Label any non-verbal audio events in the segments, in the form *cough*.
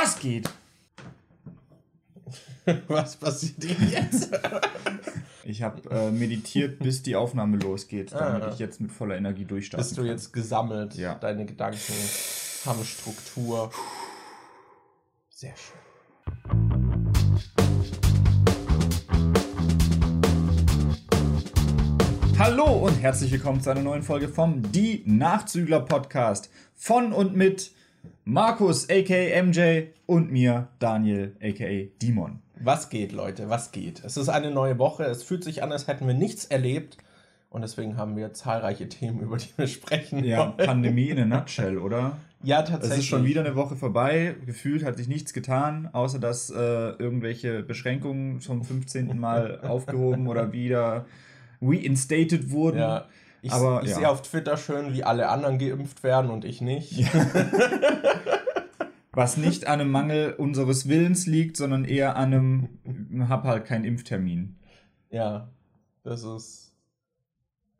Was geht? *laughs* Was passiert denn jetzt? *laughs* Ich habe äh, meditiert, bis die Aufnahme losgeht, damit Ah. ich jetzt mit voller Energie durchstarten Bist du kann. jetzt gesammelt? Ja. Deine Gedanken haben Struktur. Sehr schön. Hallo und herzlich willkommen zu einer neuen Folge vom Die Nachzügler Podcast von und mit Markus aka MJ und mir Daniel aka Dimon. Was geht, Leute? Was geht? Es ist eine neue Woche. Es fühlt sich an, als hätten wir nichts erlebt. Und deswegen haben wir zahlreiche *laughs* Themen, über die wir sprechen Ja, wollen. Pandemie in a nutshell, oder? Ja, Es tatsächlich. ist schon wieder eine Woche vorbei. Gefühlt hat sich nichts getan, außer dass äh, irgendwelche Beschränkungen zum 15. Mal *laughs* aufgehoben oder wieder reinstated wurden. Ja. Ich, Aber, ich ja. sehe auf Twitter schön, wie alle anderen geimpft werden und ich nicht. Was nicht an einem Mangel unseres Willens liegt, sondern eher an einem, hab halt keinen Impftermin. Ja, das ist.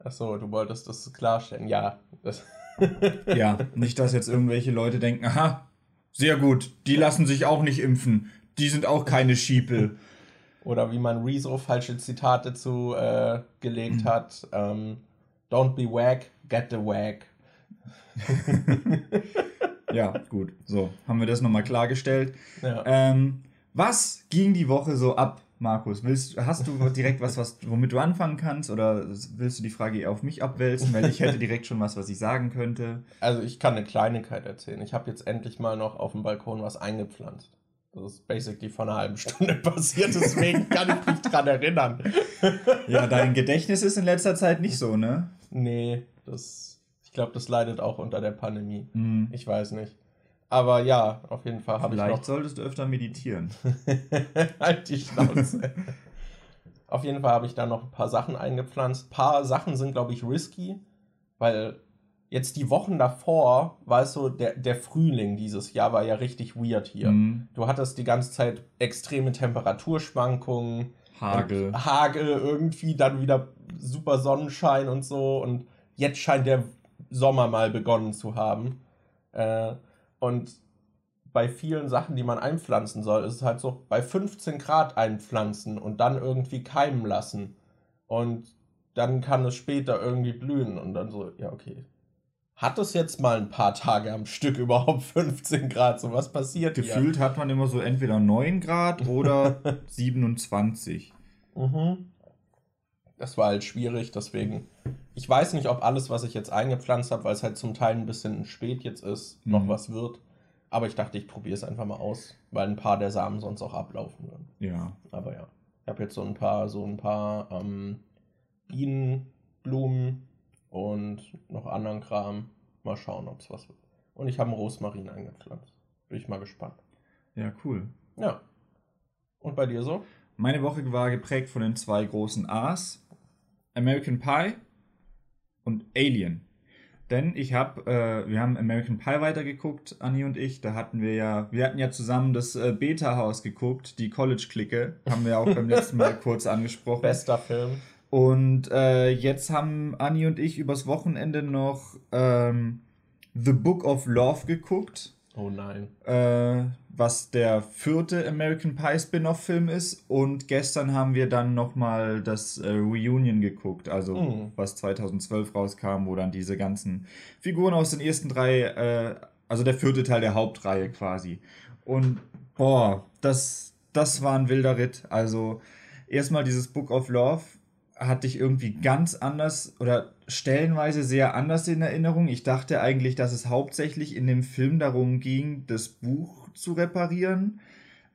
Achso, du wolltest das klarstellen. Ja, das. *laughs* Ja, nicht, dass jetzt irgendwelche Leute denken, aha, sehr gut, die lassen sich auch nicht impfen. Die sind auch keine Schiepel. Oder wie man Rezo falsche Zitate zu äh, gelegt Mhm. hat. Ähm, Don't be wack, get the wack. *laughs* Ja, gut. So, haben wir das nochmal klargestellt. Ja. Ähm, was ging die Woche so ab, Markus? Willst, hast du direkt was, was, womit du anfangen kannst? Oder willst du die Frage eher auf mich abwälzen? Weil ich hätte direkt schon was, was ich sagen könnte. Also ich kann eine Kleinigkeit erzählen. Ich habe jetzt endlich mal noch auf dem Balkon was eingepflanzt. Das ist basically vor einer halben Stunde *laughs* passiert, deswegen kann ich mich dran erinnern. *laughs* Ja, dein Gedächtnis ist in letzter Zeit nicht so, ne? Nee, das. Ich glaube, das leidet auch unter der Pandemie. Hm. Ich weiß nicht. Aber ja, auf jeden Fall habe ich Vielleicht noch. solltest du öfter meditieren. *laughs* halt die Schnauze. Auf jeden Fall habe ich da noch ein paar Sachen eingepflanzt. Ein paar Sachen sind, glaube ich, risky, weil jetzt die Wochen davor, weißt du, der, der Frühling dieses Jahr war ja richtig weird hier. Hm. Du hattest die ganze Zeit extreme Temperaturschwankungen, Hagel. und Hagel irgendwie, dann wieder super Sonnenschein und so. Und jetzt scheint der Sommer mal begonnen zu haben. Äh, und bei vielen Sachen, die man einpflanzen soll, ist es halt so, bei 15 Grad einpflanzen und dann irgendwie keimen lassen. Und dann kann es später irgendwie blühen. Und dann so, ja, okay. Hat es jetzt mal ein paar Tage am Stück überhaupt *laughs* 15 Grad? So was passiert hier? Gefühlt hat man immer so entweder 9 Grad oder *laughs* 27. Mhm. Das war halt schwierig, deswegen. Ich weiß nicht, ob alles, was ich jetzt eingepflanzt habe, weil es halt zum Teil ein bisschen spät jetzt ist, noch Mhm. was wird. Aber ich dachte, ich probiere es einfach mal aus, weil ein paar der Samen sonst auch ablaufen würden. Ja. Aber ja. Ich habe jetzt so ein paar, so ein paar ähm, Bienenblumen und noch anderen Kram. Mal schauen, ob es was wird. Und ich habe einen Rosmarin eingepflanzt. Bin ich mal gespannt. Ja, cool. Ja. Und bei dir so? Meine Woche war geprägt von den zwei großen A's. American Pie und Alien. Denn ich habe, äh, wir haben American Pie weitergeguckt, Anni und ich. Da hatten wir ja, wir hatten ja zusammen das äh, Beta-Haus geguckt, die College-Clique. Haben wir auch beim *laughs* letzten Mal kurz angesprochen. Bester Film. Und äh, jetzt haben Anni und ich übers Wochenende noch ähm, The Book of Love geguckt, Oh nein. äh, was der vierte American Pie Spin-off-Film ist. Und gestern haben wir dann nochmal das äh, Reunion geguckt, also Mhm. was 2012 rauskam, wo dann diese ganzen Figuren aus den ersten drei, äh, also der vierte Teil der Hauptreihe quasi. Und boah, das, das war ein wilder Ritt. Also erstmal dieses Book of Love hatte ich irgendwie ganz anders oder stellenweise sehr anders in Erinnerung. Ich dachte eigentlich, dass es hauptsächlich in dem Film darum ging, das Buch zu reparieren.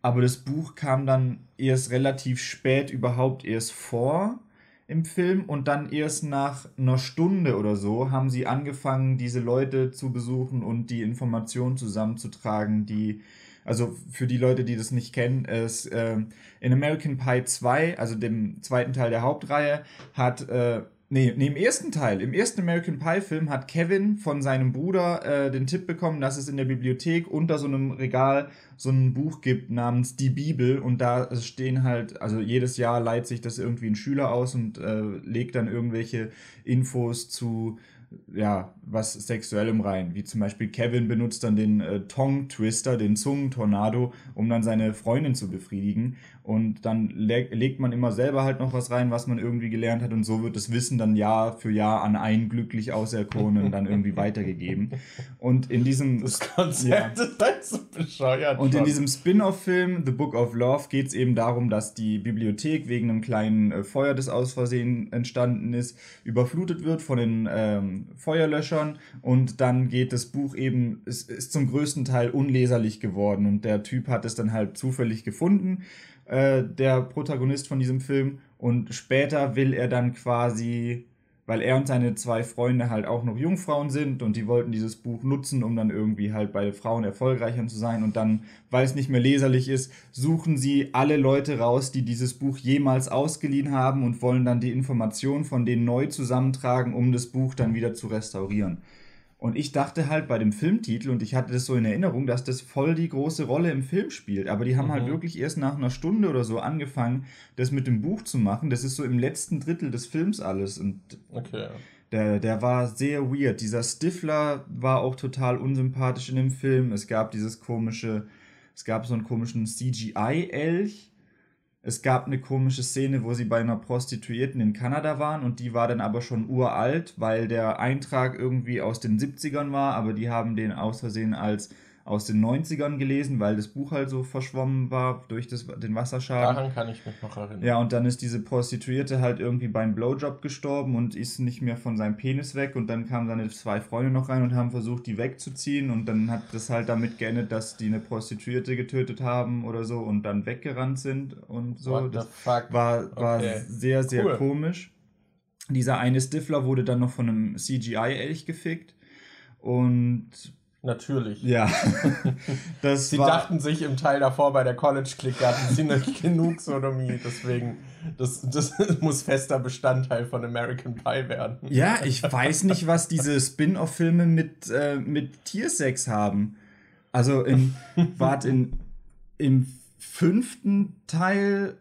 Aber das Buch kam dann erst relativ spät überhaupt erst vor im Film und dann erst nach einer Stunde oder so haben sie angefangen, diese Leute zu besuchen und die Informationen zusammenzutragen, die also für die Leute, die das nicht kennen, ist ähm, in American Pie 2, also dem zweiten Teil der Hauptreihe, hat äh, Nee, nee, im ersten Teil, im ersten American Pie Film hat Kevin von seinem Bruder äh, den Tipp bekommen, dass es in der Bibliothek unter so einem Regal so ein Buch gibt namens Die Bibel. Und da stehen halt, also jedes Jahr leiht sich das irgendwie ein Schüler aus und äh, legt dann irgendwelche Infos zu ja, was Sexuellem rein. Wie zum Beispiel Kevin benutzt dann den äh, Tong-Twister, den Zungentornado, um dann seine Freundin zu befriedigen. Und dann le legt man immer selber halt noch was rein, was man irgendwie gelernt hat. Und so wird das Wissen dann Jahr für Jahr an einen glücklich Auserkorenen dann irgendwie weitergegeben. Und in diesem. *laughs* Das Konzept ja, ist halt so bescheuert. Und in diesem Spin-off-Film The Book of Love geht es eben darum, dass die Bibliothek wegen einem kleinen äh, Feuer, das aus Versehen entstanden ist, überflutet wird von den ähm, Feuerlöschern. Und dann geht das Buch eben, es ist zum größten Teil unleserlich geworden. Und der Typ hat es dann halt zufällig gefunden äh, der Protagonist von diesem Film. Und später will er dann quasi, weil er und seine zwei Freunde halt auch noch Jungfrauen sind und die wollten dieses Buch nutzen, um dann irgendwie halt bei Frauen erfolgreicher zu sein. Und dann, weil es nicht mehr leserlich ist, suchen sie alle Leute raus, die dieses Buch jemals ausgeliehen haben und wollen dann die Informationen von denen neu zusammentragen, um das Buch dann wieder zu restaurieren. Und ich dachte halt bei dem Filmtitel, und ich hatte das so in Erinnerung, dass das voll die große Rolle im Film spielt. Aber die haben halt mhm. halt wirklich erst nach einer Stunde oder so angefangen, das mit dem Buch zu machen. Das ist so im letzten Drittel des Films alles. Und okay. der, der war sehr weird. Dieser Stifler war auch total unsympathisch in dem Film. Es gab dieses komische, es gab so einen komischen CGI-Elch es gab eine komische Szene, wo sie bei einer Prostituierten in Kanada waren und die war dann aber schon uralt, weil der Eintrag irgendwie aus den 70ern war, aber die haben den aus Versehen als aus den 90ern gelesen, weil das Buch halt so verschwommen war durch das, den Wasserschaden. Daran kann ich mich noch erinnern. Ja, und dann ist diese Prostituierte halt irgendwie beim Blowjob gestorben und ist nicht mehr von seinem Penis weg und dann kamen seine zwei Freunde noch rein und haben versucht, die wegzuziehen und dann hat das halt damit geendet, dass die eine Prostituierte getötet haben oder so und dann weggerannt sind und so. What das war, war okay. sehr, sehr cool. komisch. Dieser eine Stifler wurde dann noch von einem CGI-Elch gefickt und Natürlich. Ja. *laughs* Das sie dachten sich im Teil davor bei der College-Clique hatten sie nicht genug Sodomie, deswegen das, das *laughs* muss fester Bestandteil von American Pie werden. Ja, ich weiß nicht, was diese Spin-off-Filme mit, äh, mit Tiersex haben. Also in, wart in, im fünften Teil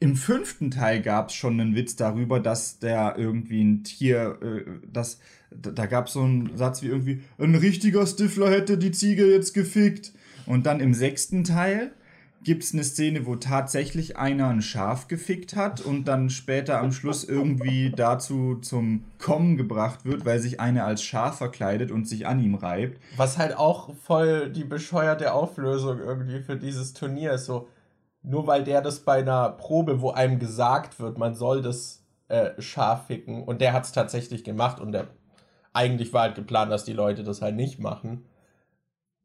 im fünften Teil gab es schon einen Witz darüber, dass der irgendwie ein Tier, äh, das, da, gab es so einen Satz wie irgendwie, ein richtiger Stifler hätte die Ziege jetzt gefickt. Und dann im sechsten Teil gibt es eine Szene, wo tatsächlich einer ein Schaf gefickt hat und dann später am Schluss irgendwie dazu zum Kommen gebracht wird, weil sich einer als Schaf verkleidet und sich an ihm reibt. Was halt auch voll die bescheuerte Auflösung irgendwie für dieses Turnier ist. So, nur weil der das bei einer Probe, wo einem gesagt wird, man soll das äh, scharf ficken, und der hat es tatsächlich gemacht und der eigentlich war halt geplant, dass die Leute das halt nicht machen.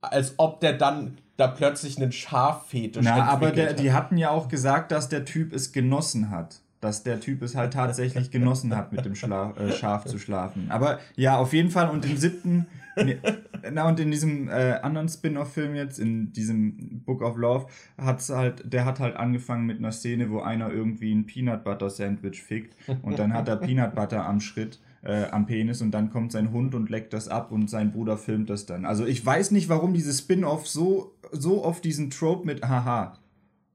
Als ob der dann da plötzlich einen Schaffetisch Na, aber der, die hatten ja auch gesagt, dass der Typ es genossen hat. Dass der Typ es halt tatsächlich genossen hat, mit dem Schla äh, Schaf zu schlafen. Aber ja, auf jeden Fall. Und im siebten, na und in diesem äh, anderen Spin-off-Film jetzt, in diesem Book of Love, hat's halt, der hat halt angefangen mit einer Szene, wo einer irgendwie ein Peanut Butter Sandwich fickt und dann hat er *laughs* Peanut Butter am Schritt. Äh, am Penis und dann kommt sein Hund und leckt das ab und sein Bruder filmt das dann. Also ich weiß nicht, warum dieses Spin-off so, so oft diesen Trope mit haha,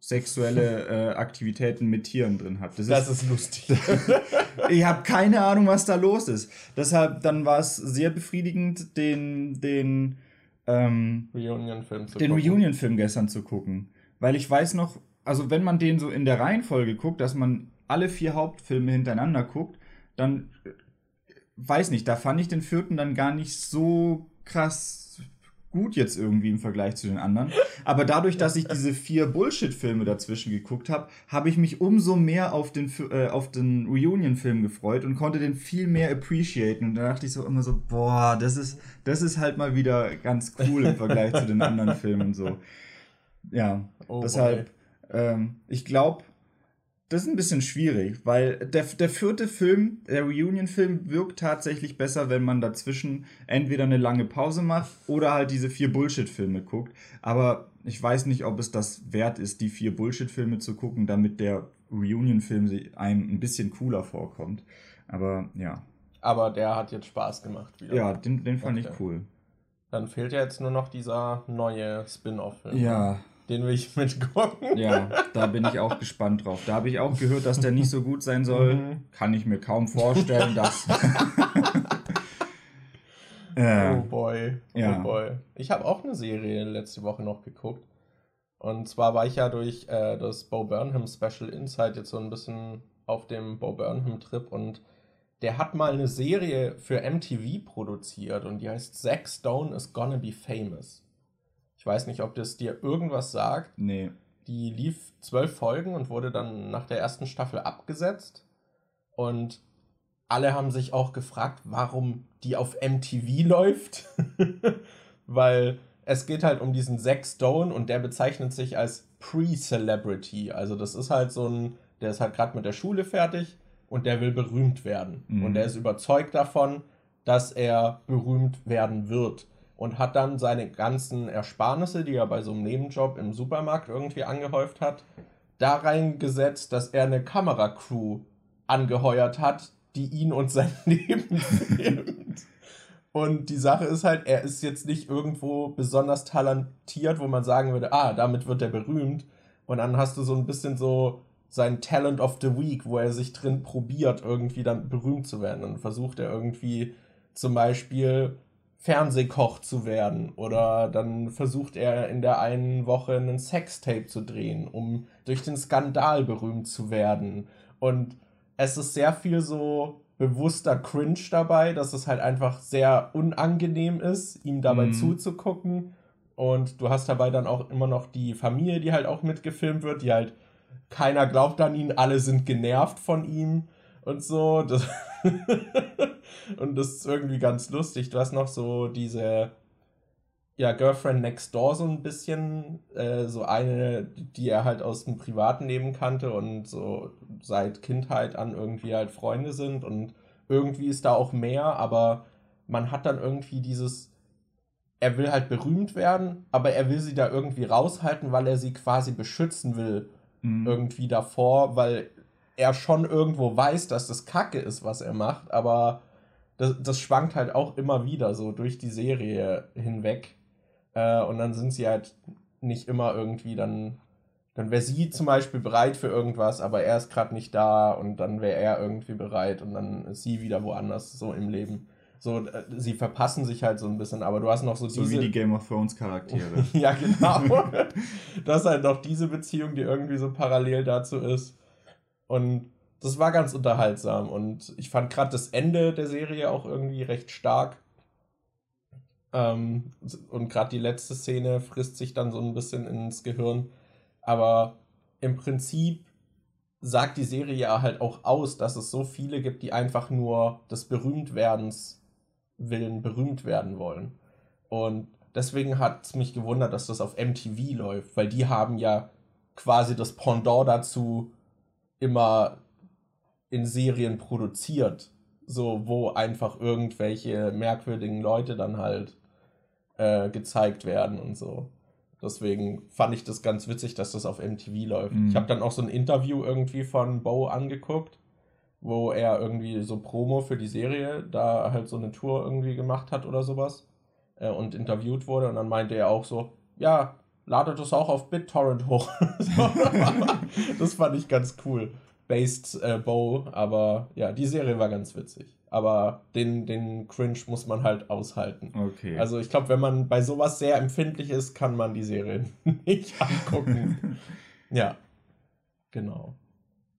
sexuelle äh, Aktivitäten mit Tieren drin hat. Das, das ist, ist, lustig. *laughs* ich habe keine Ahnung, was da los ist. Deshalb, dann war es sehr befriedigend, den, den ähm, Reunion-Film den Reunion-Film gestern zu gucken. Weil ich weiß noch, also wenn man den so in der Reihenfolge guckt, dass man alle vier Hauptfilme hintereinander guckt, dann äh, weiß nicht, da fand ich den vierten dann gar nicht so krass gut jetzt irgendwie im Vergleich zu den anderen. Aber dadurch, dass ich diese vier Bullshit-Filme dazwischen geguckt habe, habe ich mich umso mehr auf den, äh, auf den Reunion-Film gefreut und konnte den viel mehr appreciaten. Und da dachte ich so immer so, boah, das ist, das ist halt mal wieder ganz cool im Vergleich zu den anderen Filmen so. Ja, oh, deshalb, ähm, ich glaube, das ist ein bisschen schwierig, weil der, der vierte Film, der Reunion-Film, wirkt tatsächlich besser, wenn man dazwischen entweder eine lange Pause macht oder halt diese vier Bullshit-Filme guckt. Aber ich weiß nicht, ob es das wert ist, die vier Bullshit-Filme zu gucken, damit der Reunion-Film einem ein bisschen cooler vorkommt. Aber ja. Aber der hat jetzt Spaß gemacht wieder. Ja, den, den fand okay. ich cool. Dann fehlt ja jetzt nur noch dieser neue Spin-off-Film. Ja, den will ich *laughs* mitgucken. Ja, da bin ich auch gespannt drauf. Da habe ich auch gehört, dass der nicht so gut sein soll. Mhm. Kann ich mir kaum vorstellen, dass. *laughs* *laughs* Oh boy. Oh ja. boy. Ich habe auch eine Serie letzte Woche noch geguckt. Und zwar war ich ja durch äh, das Bo Burnham Special Insight jetzt so ein bisschen auf dem Bo Burnham Trip und der hat mal eine Serie für MTV produziert und die heißt Zack Stone is Gonna Be Famous. Ich weiß nicht, ob das dir irgendwas sagt. Nee. Die lief zwölf Folgen und wurde dann nach der ersten Staffel abgesetzt. Und alle haben sich auch gefragt, warum die auf MTV läuft. *laughs* Weil es geht halt um diesen Zack Stone und der bezeichnet sich als Pre-Celebrity. Also das ist halt so ein, der ist halt gerade mit der Schule fertig und der will berühmt werden. Mhm. Und der ist überzeugt davon, dass er berühmt werden wird. Und hat dann seine ganzen Ersparnisse, die er bei so einem Nebenjob im Supermarkt irgendwie angehäuft hat, da reingesetzt, dass er eine Kameracrew angeheuert hat, die ihn und sein *laughs* Leben filmt. Und die Sache ist halt, er ist jetzt nicht irgendwo besonders talentiert, wo man sagen würde, ah, damit wird er berühmt. Und dann hast du so ein bisschen so sein Talent of the Week, wo er sich drin probiert, irgendwie dann berühmt zu werden. Und versucht er irgendwie zum Beispiel Fernsehkoch zu werden. Oder dann versucht er in der einen Woche einen Sextape zu drehen, um durch den Skandal berühmt zu werden. Und es ist sehr viel so bewusster Cringe dabei, dass es halt einfach sehr unangenehm ist, ihm dabei mhm. zuzugucken. Und du hast dabei dann auch immer noch die Familie, die halt auch mitgefilmt wird, die halt keiner glaubt an ihn, alle sind genervt von ihm und so. Das *laughs* und das ist irgendwie ganz lustig. Du hast noch so diese ja, Girlfriend Next Door so ein bisschen, äh, so eine, die er halt aus dem privaten Leben kannte und so seit Kindheit an irgendwie halt Freunde sind und irgendwie ist da auch mehr, aber man hat dann irgendwie dieses, er will halt berühmt werden, aber er will sie da irgendwie raushalten, weil er sie quasi beschützen will, mhm. irgendwie davor, weil er schon irgendwo weiß, dass das Kacke ist, was er macht, aber das, das schwankt halt auch immer wieder so durch die Serie hinweg äh, und dann sind sie halt nicht immer irgendwie dann. Dann wäre sie zum Beispiel bereit für irgendwas, aber er ist gerade nicht da und dann wäre er irgendwie bereit und dann ist sie wieder woanders so im Leben. So, äh, sie verpassen sich halt so ein bisschen, aber du hast noch so, so diese... wie die Game of Thrones Charaktere. *laughs* ja, genau. du hast halt noch diese Beziehung, die irgendwie so parallel dazu ist. Und das war ganz unterhaltsam. Und ich fand gerade das Ende der Serie auch irgendwie recht stark. Ähm, und gerade die letzte Szene frisst sich dann so ein bisschen ins Gehirn. Aber im Prinzip sagt die Serie ja halt auch aus, dass es so viele gibt, die einfach nur des Berühmtwerdens willen berühmt werden wollen. Und deswegen hat es mich gewundert, dass das auf MTV läuft, weil die haben ja quasi das Pendant dazu immer in Serien produziert so wo einfach irgendwelche merkwürdigen Leute dann halt äh, gezeigt werden und so. Deswegen fand ich das ganz witzig, dass das auf MTV läuft. Mhm. Ich habe dann auch so ein Interview irgendwie von Bo angeguckt, wo er irgendwie so Promo für die Serie da halt so eine Tour irgendwie gemacht hat oder sowas äh, und interviewt wurde und dann meinte er auch so, ja, ladet das auch auf BitTorrent hoch. *laughs* das fand ich ganz cool based äh, Bow, aber ja, die Serie war ganz witzig. Aber den, den Cringe muss man halt aushalten. Okay. Also ich glaube, wenn man bei sowas sehr empfindlich ist, kann man die Serie *laughs* nicht angucken. *laughs* ja, genau.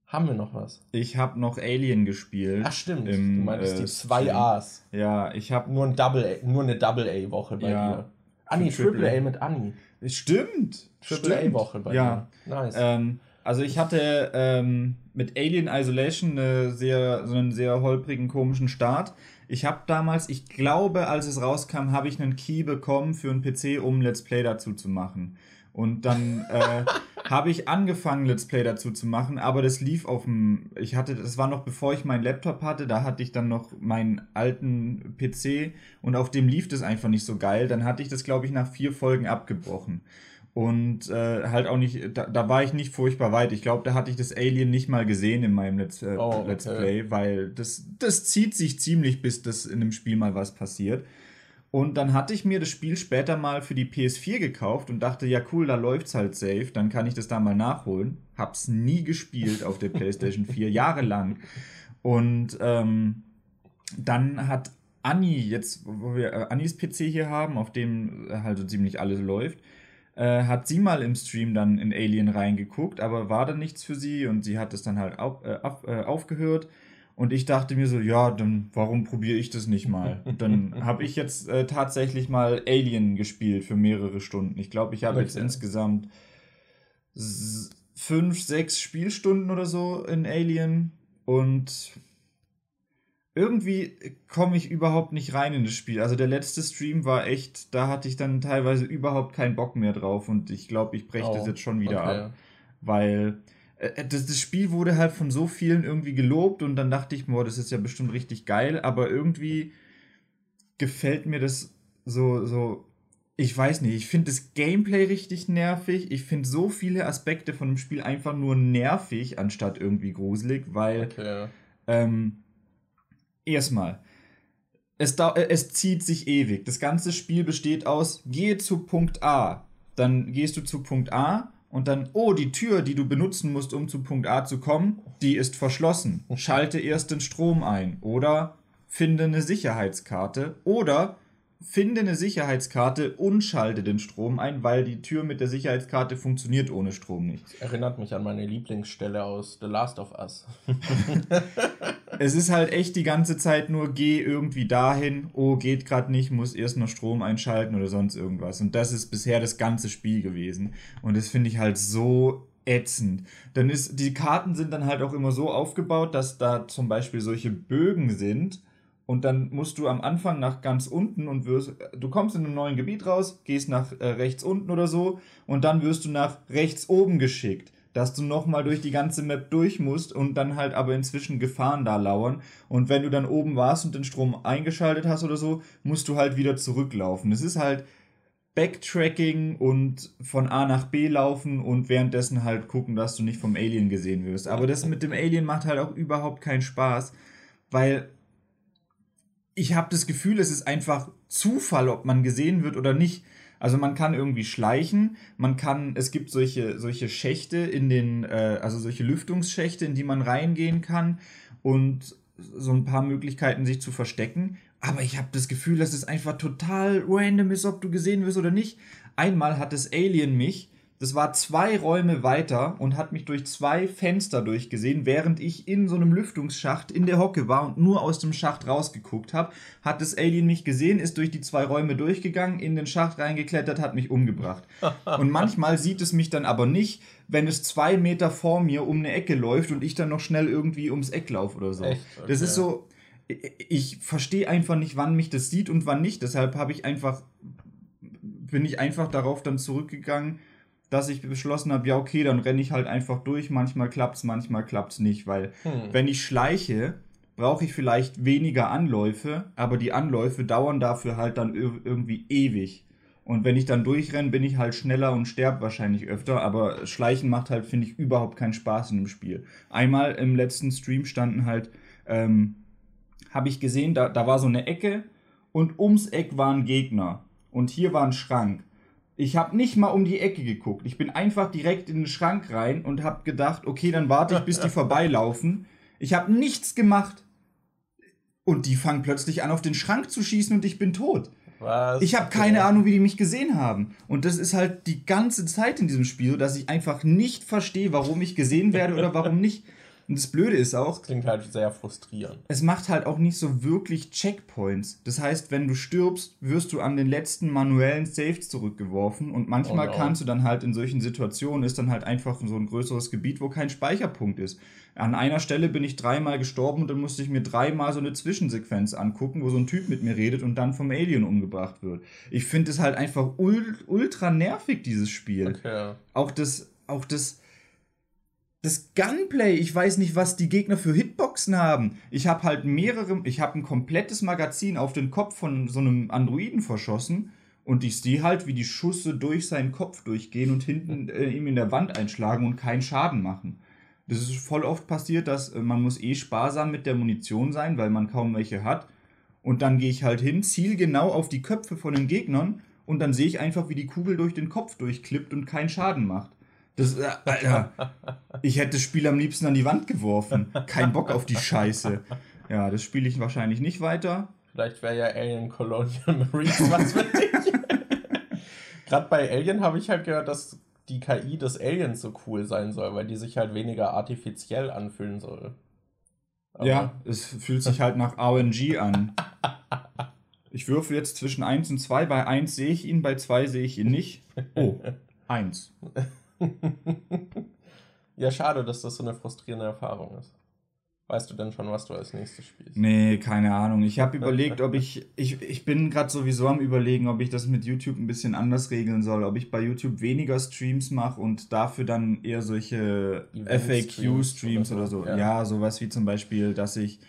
Haben wir noch was? Ich habe noch Alien gespielt. Ach stimmt, im, du meintest äh, die zwei A's. Ja, ich habe nur, ein Double nur eine Double A Woche bei ja, dir. Anni, Triple A mit Anni. Stimmt. Triple A Woche bei ja. dir. Nice. Ähm, also ich hatte ähm, mit Alien Isolation eine sehr, so einen sehr holprigen, komischen Start. Ich habe damals, ich glaube, als es rauskam, habe ich einen Key bekommen für einen PC, um Let's Play dazu zu machen. Und dann äh, *laughs* habe ich angefangen, Let's Play dazu zu machen, aber das lief auf dem. Ich hatte, das war noch bevor ich meinen Laptop hatte, da hatte ich dann noch meinen alten PC und auf dem lief das einfach nicht so geil. Dann hatte ich das, glaube ich, nach vier Folgen abgebrochen. Und äh, halt auch nicht, da, da, war ich nicht furchtbar weit. Ich glaube, da hatte ich das Alien nicht mal gesehen in meinem Let's, äh, oh, okay. Let's Play, weil das, das zieht sich ziemlich, bis das in dem Spiel mal was passiert. Und dann hatte ich mir das Spiel später mal für die PS4 gekauft und dachte, ja cool, da läuft's halt safe, dann kann ich das da mal nachholen. Hab's nie gespielt auf der PlayStation *laughs* 4, jahrelang. Und ähm, dann hat Anni, jetzt, wo wir äh, Annis PC hier haben, auf dem äh, halt so ziemlich alles läuft, äh, hat sie mal im Stream dann in Alien reingeguckt, aber war dann nichts für sie und sie hat es dann halt auf, äh, auf, äh, aufgehört. Und ich dachte mir so, ja, dann warum probiere ich das nicht mal? Und dann *laughs* habe ich jetzt äh, tatsächlich mal Alien gespielt für mehrere Stunden. Ich glaube, ich habe jetzt insgesamt fünf, sechs Spielstunden oder so in Alien und irgendwie komme ich überhaupt nicht rein in das Spiel. Also der letzte Stream war echt, da hatte ich dann teilweise überhaupt keinen Bock mehr drauf und ich glaube, ich breche oh, das jetzt schon wieder okay. ab. Weil das, das, Spiel wurde halt von so vielen irgendwie gelobt und dann dachte ich, boah, das ist ja bestimmt richtig geil, aber irgendwie gefällt mir das so, so, ich weiß nicht, ich finde das Gameplay richtig nervig. Ich finde so viele Aspekte von dem Spiel einfach nur nervig, anstatt irgendwie gruselig, weil okay. ähm, Erstmal, es, äh, es zieht sich ewig. Das ganze Spiel besteht aus, gehe zu Punkt A. Dann gehst du zu Punkt A und dann, oh, die Tür, die du benutzen musst, um zu Punkt A zu kommen, die ist verschlossen. Schalte erst den Strom ein. Oder finde eine Sicherheitskarte. Oder finde eine Sicherheitskarte und schalte den Strom ein, weil die Tür mit der Sicherheitskarte funktioniert ohne Strom nicht. Das erinnert mich an meine Lieblingsstelle aus The Last of Us. *laughs* es ist halt echt die ganze Zeit nur, geh irgendwie dahin, oh, geht gerade nicht, muss erst noch Strom einschalten oder sonst irgendwas. Und das ist bisher das ganze Spiel gewesen. Und das finde ich halt so ätzend. Dann ist, die Karten sind dann halt auch immer so aufgebaut, dass da zum Beispiel solche Bögen sind, und dann musst du am Anfang nach ganz unten und wirst, du kommst in einem neuen Gebiet raus, gehst nach äh, rechts unten oder so und dann wirst du nach rechts oben geschickt, dass du nochmal durch die ganze Map durch musst und dann halt aber inzwischen Gefahren da lauern. Und wenn du dann oben warst und den Strom eingeschaltet hast oder so, musst du halt wieder zurücklaufen. Es ist halt Backtracking und von A nach B laufen und währenddessen halt gucken, dass du nicht vom Alien gesehen wirst. Aber das mit dem Alien macht halt auch überhaupt keinen Spaß, weil ich habe das Gefühl, es ist einfach Zufall, ob man gesehen wird oder nicht. Also man kann irgendwie schleichen, man kann, es gibt solche, solche Schächte in den, äh, also solche Lüftungsschächte, in die man reingehen kann und so ein paar Möglichkeiten, sich zu verstecken. Aber ich habe das Gefühl, dass es einfach total random ist, ob du gesehen wirst oder nicht. Einmal hat das Alien mich das war zwei Räume weiter und hat mich durch zwei Fenster durchgesehen, während ich in so einem Lüftungsschacht in der Hocke war und nur aus dem Schacht rausgeguckt habe. Hat das Alien mich gesehen, ist durch die zwei Räume durchgegangen, in den Schacht reingeklettert, hat mich umgebracht. *laughs* und manchmal sieht es mich dann aber nicht, wenn es zwei Meter vor mir um eine Ecke läuft und ich dann noch schnell irgendwie ums Eck laufe oder so. Echt? Okay. Das ist so. Ich verstehe einfach nicht, wann mich das sieht und wann nicht. Deshalb habe ich einfach bin ich einfach darauf dann zurückgegangen, dass ich beschlossen habe, ja, okay, dann renne ich halt einfach durch. Manchmal klappt's, manchmal klappt's nicht, weil hm. wenn ich schleiche, brauche ich vielleicht weniger Anläufe, aber die Anläufe dauern dafür halt dann irgendwie ewig. Und wenn ich dann durchrenne, bin ich halt schneller und sterbe wahrscheinlich öfter. Aber Schleichen macht halt, finde ich, überhaupt keinen Spaß in dem Spiel. Einmal im letzten Stream standen halt, ähm, habe ich gesehen, da, da war so eine Ecke und ums Eck war ein Gegner. Und hier war ein Schrank. Ich habe nicht mal um die Ecke geguckt. Ich bin einfach direkt in den Schrank rein und habe gedacht, okay, dann warte ich, bis die *laughs* vorbeilaufen. Ich habe nichts gemacht. Und die fangen plötzlich an, auf den Schrank zu schießen und ich bin tot. Was? Ich habe keine Ahnung, wie die mich gesehen haben. Und das ist halt die ganze Zeit in diesem Spiel, dass ich einfach nicht verstehe, warum ich gesehen werde oder warum nicht. Und das Blöde ist auch. Das klingt halt sehr frustrierend. Es macht halt auch nicht so wirklich Checkpoints. Das heißt, wenn du stirbst, wirst du an den letzten manuellen Saves zurückgeworfen. Und manchmal oh no. kannst du dann halt in solchen Situationen, ist dann halt einfach so ein größeres Gebiet, wo kein Speicherpunkt ist. An einer Stelle bin ich dreimal gestorben und dann musste ich mir dreimal so eine Zwischensequenz angucken, wo so ein Typ mit mir redet und dann vom Alien umgebracht wird. Ich finde es halt einfach ultra nervig, dieses Spiel. Okay. Auch das, auch das das Gunplay, ich weiß nicht, was die Gegner für Hitboxen haben. Ich habe halt mehrere, ich habe ein komplettes Magazin auf den Kopf von so einem Androiden verschossen und ich sehe halt, wie die Schüsse durch seinen Kopf durchgehen und hinten äh, ihm in der Wand einschlagen und keinen Schaden machen. Das ist voll oft passiert, dass äh, man muss eh sparsam mit der Munition sein, weil man kaum welche hat. Und dann gehe ich halt hin, ziel genau auf die Köpfe von den Gegnern und dann sehe ich einfach, wie die Kugel durch den Kopf durchklippt und keinen Schaden macht. Das, äh, Alter, ich hätte das Spiel am liebsten an die Wand geworfen. Kein Bock auf die Scheiße. Ja, das spiele ich wahrscheinlich nicht weiter. Vielleicht wäre ja Alien Colonial Marines was für dich. *laughs* Gerade bei Alien habe ich halt gehört, dass die KI des Aliens so cool sein soll, weil die sich halt weniger artifiziell anfühlen soll. Aber ja, es fühlt sich halt nach RNG an. Ich würfe jetzt zwischen 1 und 2. Bei 1 sehe ich ihn, bei 2 sehe ich ihn nicht. Oh, 1. *laughs* ja, schade, dass das so eine frustrierende Erfahrung ist. Weißt du denn schon, was du als nächstes spielst? Nee, keine Ahnung. Ich habe *laughs* überlegt, ob ich. Ich, ich bin gerade sowieso am Überlegen, ob ich das mit YouTube ein bisschen anders regeln soll. Ob ich bei YouTube weniger Streams mache und dafür dann eher solche FAQ-Streams oder, oder, so. Ja. ja, sowas wie zum Beispiel, dass ich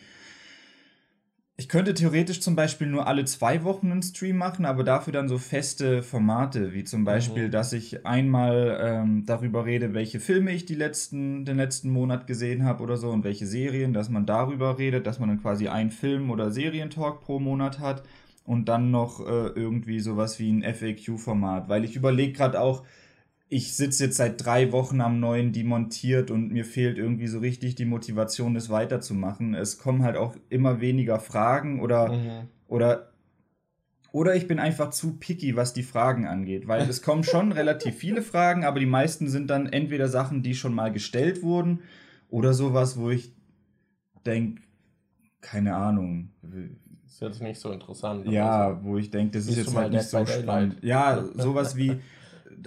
ich könnte theoretisch zum Beispiel nur alle zwei Wochen einen Stream machen, aber dafür dann so feste Formate, wie zum Beispiel, mhm. dass ich einmal ähm, darüber rede, welche Filme ich die letzten, den letzten Monat gesehen habe oder so und welche Serien, dass man darüber redet, dass man dann quasi einen Film- oder Serientalk pro Monat hat und dann noch äh, irgendwie sowas wie ein FAQ-Format, weil ich überlege gerade auch, ich sitze jetzt seit drei Wochen am neuen demontiert und mir fehlt irgendwie so richtig die Motivation, das weiterzumachen. Es kommen halt auch immer weniger Fragen oder, mhm. oder, oder ich bin einfach zu picky, was die Fragen angeht, weil es kommen schon *laughs* relativ viele Fragen, aber die meisten sind dann entweder Sachen, die schon mal gestellt wurden oder sowas, wo ich denke, keine Ahnung. Ist jetzt nicht so interessant. Ja, so. wo ich denke, das ist jetzt halt nicht so spannend. Ja, sowas wie *laughs*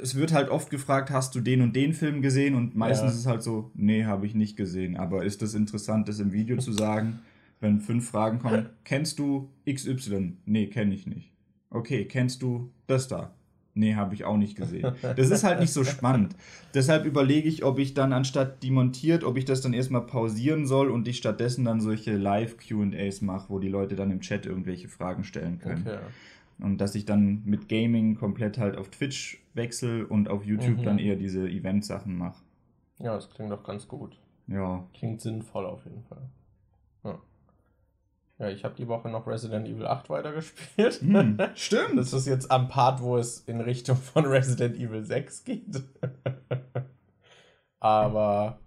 es wird halt oft gefragt, hast du den und den Film gesehen? Und meistens ja. ist es halt so, nee, habe ich nicht gesehen. Aber ist das interessant, das im Video zu sagen, wenn fünf Fragen kommen? *laughs* Kennst du XY? Nee, kenne ich nicht. Okay, kennst du das da? Nee, habe ich auch nicht gesehen. Das ist halt nicht so spannend. Deshalb überlege ich, ob ich dann anstatt demontiert, ob ich das dann erstmal pausieren soll und ich stattdessen dann solche Live-QAs mache, wo die Leute dann im Chat irgendwelche Fragen stellen können. Okay. Und dass ich dann mit Gaming komplett halt auf Twitch wechsle und auf YouTube mhm. dann eher diese Event-Sachen mache. Ja, das klingt doch ganz gut. Ja. Klingt sinnvoll auf jeden Fall. Ja, ja ich habe die Woche noch Resident Evil 8 weitergespielt. Hm, *laughs* stimmt. Das ist jetzt am Part, wo es in Richtung von Resident Evil 6 geht. *laughs* Aber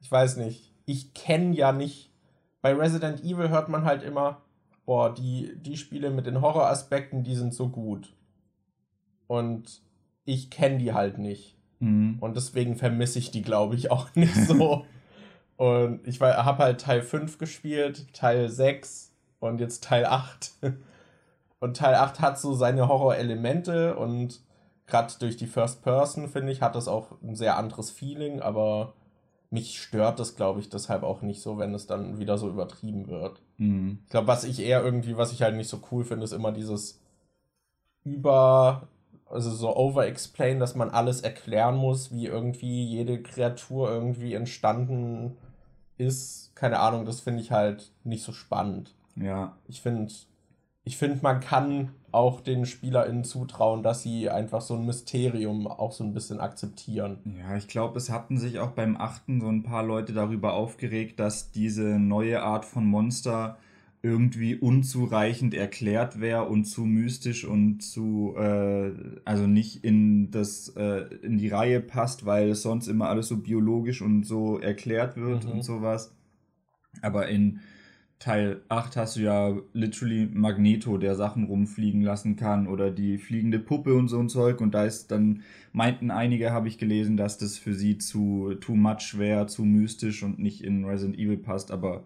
ich weiß nicht. Ich kenne ja nicht. Bei Resident Evil hört man halt immer, boah, die, die Spiele mit den Horroraspekten, die sind so gut. Und ich kenne die halt nicht. Mhm. Und deswegen vermisse ich die, glaube ich, auch nicht so. *laughs* und ich habe halt Teil 5 gespielt, Teil 6 und jetzt Teil 8. *laughs* und Teil 8 hat so seine Horrorelemente und gerade durch die First Person, finde ich, hat das auch ein sehr anderes Feeling, aber mich stört das, glaube ich, deshalb auch nicht so, wenn es dann wieder so übertrieben wird. Mhm. Ich glaube, was ich eher irgendwie, was ich halt nicht so cool finde, ist immer dieses über, also so over-explain, dass man alles erklären muss, wie irgendwie jede Kreatur irgendwie entstanden ist. Keine Ahnung, das finde ich halt nicht so spannend. Ja. Ich finde, ich finde, man kann auch den SpielerInnen zutrauen, dass sie einfach so ein Mysterium auch so ein bisschen akzeptieren. Ja, ich glaube, es hatten sich auch beim achten so ein paar Leute darüber aufgeregt, dass diese neue Art von Monster irgendwie unzureichend erklärt wäre und zu mystisch und zu äh, also nicht in das äh, in die Reihe passt, weil es sonst immer alles so biologisch und so erklärt wird mhm. und sowas. Aber in Teil 8 hast du ja literally Magneto, der Sachen rumfliegen lassen kann oder die fliegende Puppe und so ein Zeug. Und da ist dann, meinten einige, habe ich gelesen, dass das für sie zu too much wäre, zu mystisch und nicht in Resident Evil passt, aber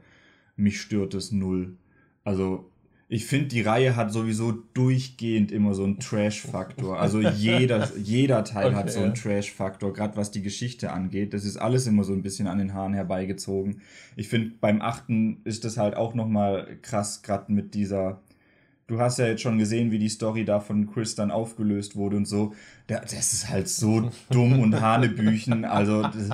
mich stört es null. Also ich finde, die Reihe hat sowieso durchgehend immer so einen Trash-Faktor. Also jeder, *laughs* jeder Teil okay, hat so einen Trash-Faktor, gerade was die Geschichte angeht. Das ist alles immer so ein bisschen an den Haaren herbeigezogen. Ich finde, beim achten ist das halt auch nochmal krass, gerade mit dieser. Du hast ja jetzt schon gesehen, wie die Story da von Chris dann aufgelöst wurde und so. Das ist halt so dumm und *laughs* Hanebüchen. Also. Das,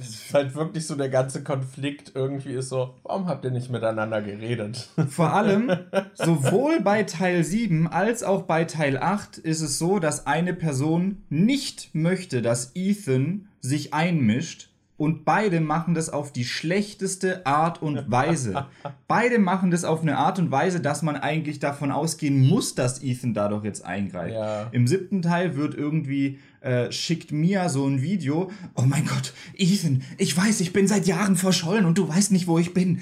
das ist halt wirklich so der ganze Konflikt irgendwie ist so, warum habt ihr nicht miteinander geredet? Vor allem, *laughs* sowohl bei Teil 7 als auch bei Teil 8 ist es so, dass eine Person nicht möchte, dass Ethan sich einmischt und beide machen das auf die schlechteste Art und Weise. *laughs* beide machen das auf eine Art und Weise, dass man eigentlich davon ausgehen muss, dass Ethan dadurch jetzt eingreift. Ja. Im siebten Teil wird irgendwie äh, schickt Mia so ein Video. Oh mein Gott, Ethan, ich weiß, ich bin seit Jahren verschollen und du weißt nicht, wo ich bin.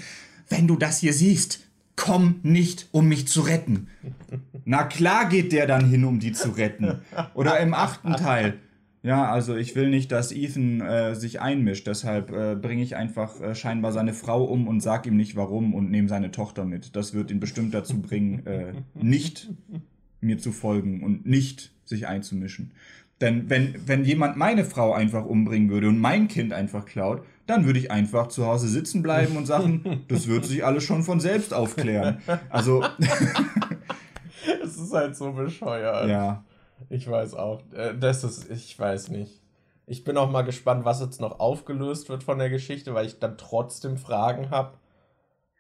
Wenn du das hier siehst, komm nicht, um mich zu retten. Na klar geht der dann hin, um die zu retten. Oder im achten Teil. Ja, also ich will nicht, dass Ethan äh, sich einmischt, deshalb äh, bringe ich einfach äh, scheinbar seine Frau um und sag ihm nicht warum und nehme seine Tochter mit. Das wird ihn bestimmt dazu bringen, äh, nicht mir zu folgen und nicht sich einzumischen. Denn wenn, wenn jemand meine Frau einfach umbringen würde und mein Kind einfach klaut, dann würde ich einfach zu Hause sitzen bleiben und sagen, *laughs* das wird sich alles schon von selbst aufklären. Also. *laughs* es ist halt so bescheuert. Ja. Ich weiß auch. Äh, das ist, ich weiß nicht. Ich bin auch mal gespannt, was jetzt noch aufgelöst wird von der Geschichte, weil ich dann trotzdem Fragen habe.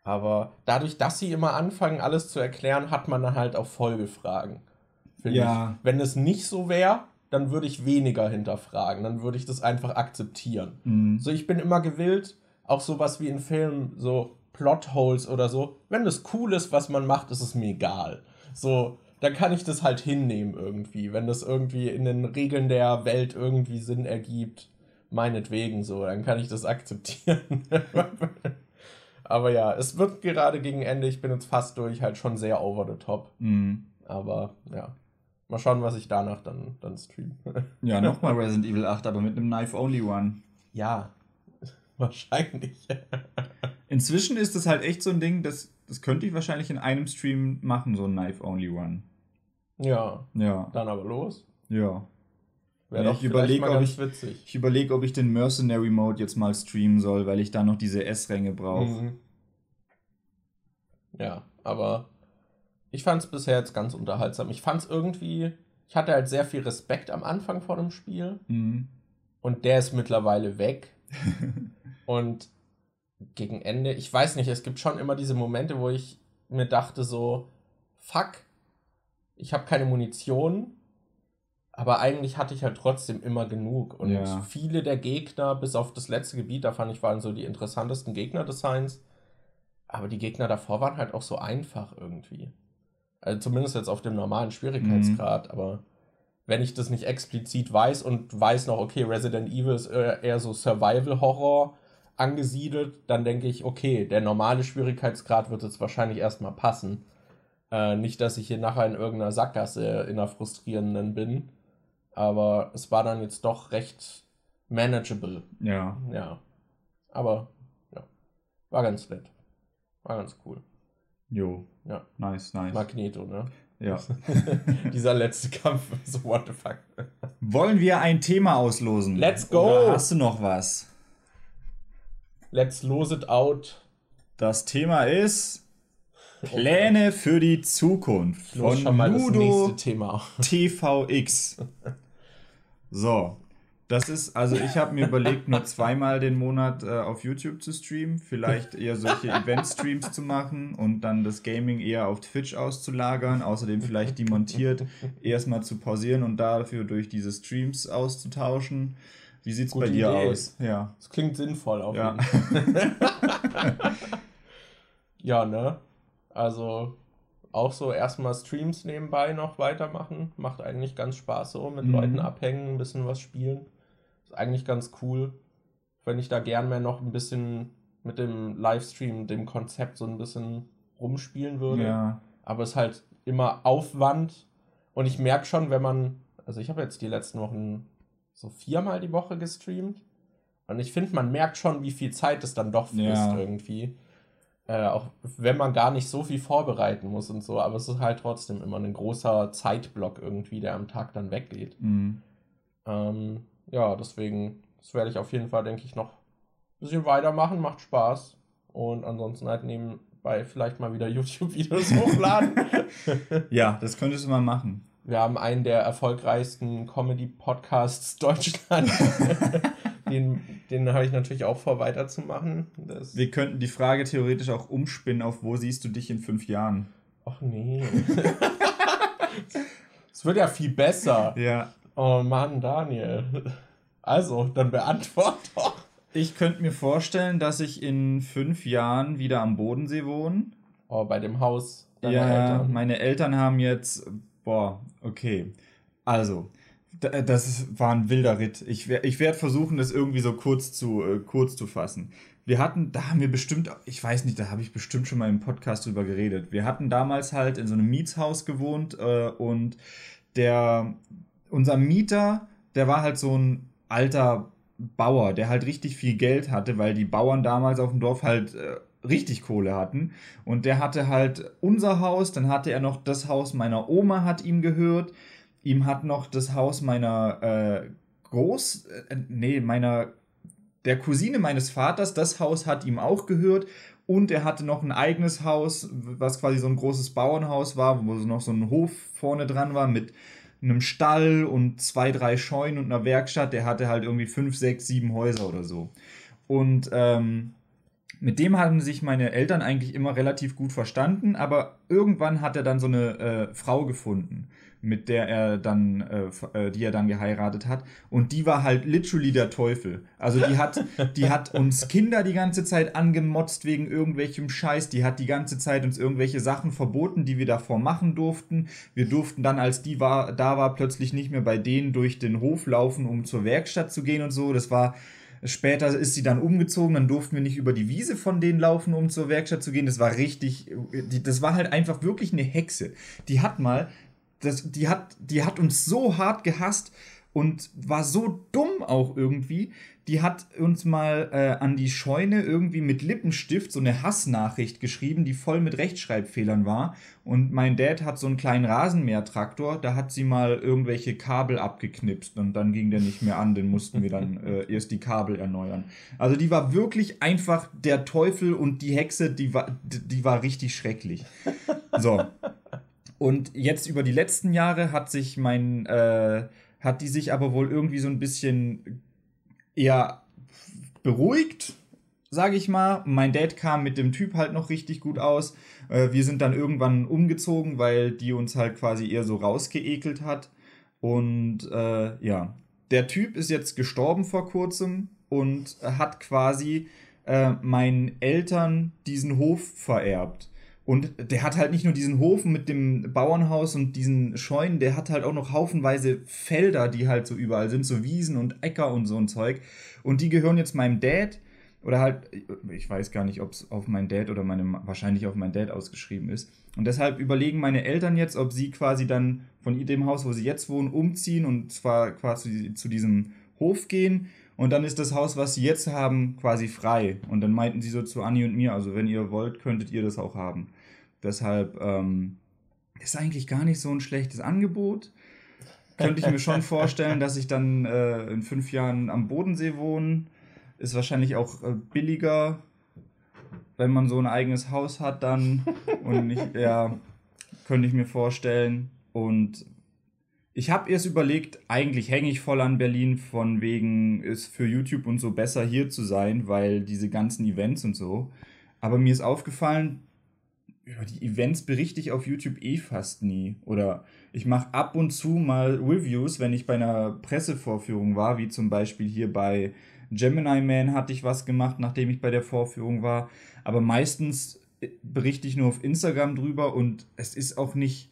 Aber dadurch, dass sie immer anfangen, alles zu erklären, hat man dann halt auch Folgefragen. Ja. Ich. Wenn es nicht so wäre, dann würde ich weniger hinterfragen. Dann würde ich das einfach akzeptieren. Mhm. So, ich bin immer gewillt, auch sowas wie in Filmen, so Plotholes oder so. Wenn das cool ist, was man macht, ist es mir egal. So, dann kann ich das halt hinnehmen irgendwie. Wenn das irgendwie in den Regeln der Welt irgendwie Sinn ergibt, meinetwegen so, dann kann ich das akzeptieren. *laughs* Aber ja, es wird gerade gegen Ende, ich bin jetzt fast durch, halt schon sehr over the top. Mhm. Aber ja. Mal schauen, was ich danach dann, dann stream. *laughs* ja, nochmal Resident Evil 8, aber mit einem Knife-Only One. Ja, *laughs* wahrscheinlich. *laughs* Inzwischen ist es halt echt so ein Ding, das, das könnte ich wahrscheinlich in einem Stream machen, so ein Knife-Only One. Ja. Ja. Dann aber los. Ja. Wäre ja, ich überlege, ob ich, ich überlege, ob ich den Mercenary Mode jetzt mal streamen soll, weil ich da noch diese S-Ränge brauche. Mhm. Ja, aber ich fand es bisher jetzt ganz unterhaltsam. Ich fand es irgendwie, ich hatte halt sehr viel Respekt am Anfang vor dem Spiel. Mhm. Und der ist mittlerweile weg. *laughs* und gegen Ende, ich weiß nicht, es gibt schon immer diese Momente, wo ich mir dachte so, fuck, ich habe keine Munition, aber eigentlich hatte ich halt trotzdem immer genug. Und ja. viele der Gegner, bis auf das letzte Gebiet, da fand ich, waren so die interessantesten Gegner-Designs. Aber die Gegner davor waren halt auch so einfach irgendwie. Also zumindest jetzt auf dem normalen Schwierigkeitsgrad, mhm. aber wenn ich das nicht explizit weiß und weiß noch, okay, Resident Evil ist eher so Survival-Horror angesiedelt, dann denke ich, okay, der normale Schwierigkeitsgrad wird jetzt wahrscheinlich erstmal passen. Äh, nicht, dass ich hier nachher in irgendeiner Sackgasse in einer frustrierenden bin, aber es war dann jetzt doch recht manageable. Ja. Ja. Aber, ja. War ganz nett. War ganz cool. Jo. Ja. Nice, nice. Magneto, ne? Ja. *laughs* Dieser letzte Kampf, *laughs* so what the fuck. Wollen wir ein Thema auslosen? Let's go! Oder hast du noch was? Let's lose it out. Das Thema ist Pläne für die Zukunft von Ludo TVX. *laughs* So, das ist, also ich habe mir überlegt, nur zweimal den Monat äh, auf YouTube zu streamen, vielleicht eher solche Event-Streams zu machen und dann das Gaming eher auf Twitch auszulagern, außerdem vielleicht die montiert erstmal zu pausieren und dafür durch diese Streams auszutauschen. Wie sieht's Gute bei dir Idee. aus? Ja. Das klingt sinnvoll auf ja. jeden Fall. *laughs* ja, ne? Also auch so erstmal Streams nebenbei noch weitermachen. Macht eigentlich ganz Spaß so, mit mhm. Leuten abhängen, ein bisschen was spielen. Ist eigentlich ganz cool. Wenn ich da gern mehr noch ein bisschen mit dem Livestream, dem Konzept so ein bisschen rumspielen würde. Ja. Aber es ist halt immer Aufwand. Und ich merke schon, wenn man, also ich habe jetzt die letzten Wochen so viermal die Woche gestreamt. Und ich finde, man merkt schon, wie viel Zeit es dann doch frisst ja. irgendwie. Äh, auch wenn man gar nicht so viel vorbereiten muss und so, aber es ist halt trotzdem immer ein großer Zeitblock irgendwie, der am Tag dann weggeht. Mhm. Ähm, ja, deswegen, das werde ich auf jeden Fall, denke ich, noch ein bisschen weitermachen, macht Spaß. Und ansonsten halt nebenbei vielleicht mal wieder *laughs* YouTube-Videos hochladen. *laughs* ja, das könntest du mal machen. Wir haben einen der erfolgreichsten Comedy-Podcasts Deutschlands. *laughs* den, den habe ich natürlich auch vor, weiterzumachen. Das Wir könnten die Frage theoretisch auch umspinnen auf, wo siehst du dich in fünf Jahren? Ach nee. Es wird ja viel besser. Ja. Oh Mann, Daniel. Also, dann beantwort doch. Ich könnte mir vorstellen, dass ich in fünf Jahren wieder am Bodensee wohne. Oh, bei dem Haus deiner ja, Eltern. Meine Eltern haben jetzt, boah, okay. Also, Das war ein wilder Ritt. Ich, ich werde versuchen, das irgendwie so kurz zu, äh, kurz zu fassen. Wir hatten, da haben wir bestimmt, ich weiß nicht, da habe ich bestimmt schon mal im Podcast drüber geredet. Wir hatten damals halt in so einem Mietshaus gewohnt äh, und der, unser Mieter, der war halt so ein alter Bauer, der halt richtig viel Geld hatte, weil die Bauern damals auf dem Dorf halt äh, richtig Kohle hatten. Und der hatte halt unser Haus, dann hatte er noch das Haus meiner Oma hat ihm gehört. Ihm hat noch das Haus meiner äh, Groß, äh, nee, meiner, der Cousine meines Vaters, das Haus hat ihm auch gehört. Und er hatte noch ein eigenes Haus, was quasi so ein großes Bauernhaus war, wo noch so ein Hof vorne dran war mit einem Stall und zwei, drei Scheunen und einer Werkstatt. Der hatte halt irgendwie fünf, sechs, sieben Häuser oder so. Und ähm, mit dem hatten sich meine Eltern eigentlich immer relativ gut verstanden, aber irgendwann hat er dann so eine äh, Frau gefunden, mit der er dann, äh, äh, die er dann geheiratet hat. Und die war halt literally der Teufel. Also die hat, die hat *laughs* uns Kinder die ganze Zeit angemotzt wegen irgendwelchem Scheiß. Die hat die ganze Zeit uns irgendwelche Sachen verboten, die wir davor machen durften. Wir durften dann, als die war, da war, plötzlich nicht mehr bei denen durch den Hof laufen, um zur Werkstatt zu gehen und so. Das war Später ist sie dann umgezogen, dann durften wir nicht über die Wiese von denen laufen, um zur Werkstatt zu gehen. Das war richtig, das war halt einfach wirklich eine Hexe. Die hat mal, das, die, hat, die hat uns so hart gehasst und war so dumm auch irgendwie. Die hat uns mal äh, an die Scheune irgendwie mit Lippenstift so eine Hassnachricht geschrieben, die voll mit Rechtschreibfehlern war. Und mein Dad hat so einen kleinen Rasenmähertraktor, da hat sie mal irgendwelche Kabel abgeknipst und dann ging der nicht mehr an, den mussten wir dann *laughs* äh, erst die Kabel erneuern. Also die war wirklich einfach der Teufel und die Hexe, die war, die war richtig schrecklich. So. Und jetzt über die letzten Jahre hat sich mein, äh, hat die sich aber wohl irgendwie so ein bisschen eher beruhigt, sage ich mal. Mein Dad kam mit dem Typ halt noch richtig gut aus. Äh, wir sind dann irgendwann umgezogen, weil die uns halt quasi eher so rausgeekelt hat. Und äh, ja, der Typ ist jetzt gestorben vor kurzem und hat quasi äh, meinen Eltern diesen Hof vererbt. Und der hat halt nicht nur diesen Hof mit dem Bauernhaus und diesen Scheunen, der hat halt auch noch haufenweise Felder, die halt so überall sind, so Wiesen und Äcker und so ein Zeug. Und die gehören jetzt meinem Dad oder halt, ich weiß gar nicht, ob es auf meinen Dad oder meinem, wahrscheinlich auf meinen Dad ausgeschrieben ist. Und deshalb überlegen meine Eltern jetzt, ob sie quasi dann von dem Haus, wo sie jetzt wohnen, umziehen und zwar quasi zu diesem Hof gehen. Und dann ist das Haus, was sie jetzt haben, quasi frei. Und dann meinten sie so zu Anni und mir, also wenn ihr wollt, könntet ihr das auch haben. Deshalb ähm, ist eigentlich gar nicht so ein schlechtes Angebot. Könnte ich mir schon *laughs* vorstellen, dass ich dann äh, in fünf Jahren am Bodensee wohne. Ist wahrscheinlich auch äh, billiger, wenn man so ein eigenes Haus hat dann. Und nicht, *laughs* ja, könnte ich mir vorstellen. Und ich habe erst überlegt, eigentlich hänge ich voll an Berlin, von wegen ist für YouTube und so besser hier zu sein, weil diese ganzen Events und so. Aber mir ist aufgefallen, über die Events berichte ich auf YouTube eh fast nie. Oder ich mache ab und zu mal Reviews, wenn ich bei einer Pressevorführung war, wie zum Beispiel hier bei Gemini Man hatte ich was gemacht, nachdem ich bei der Vorführung war. Aber meistens äh, berichte ich nur auf Instagram drüber und es ist auch nicht,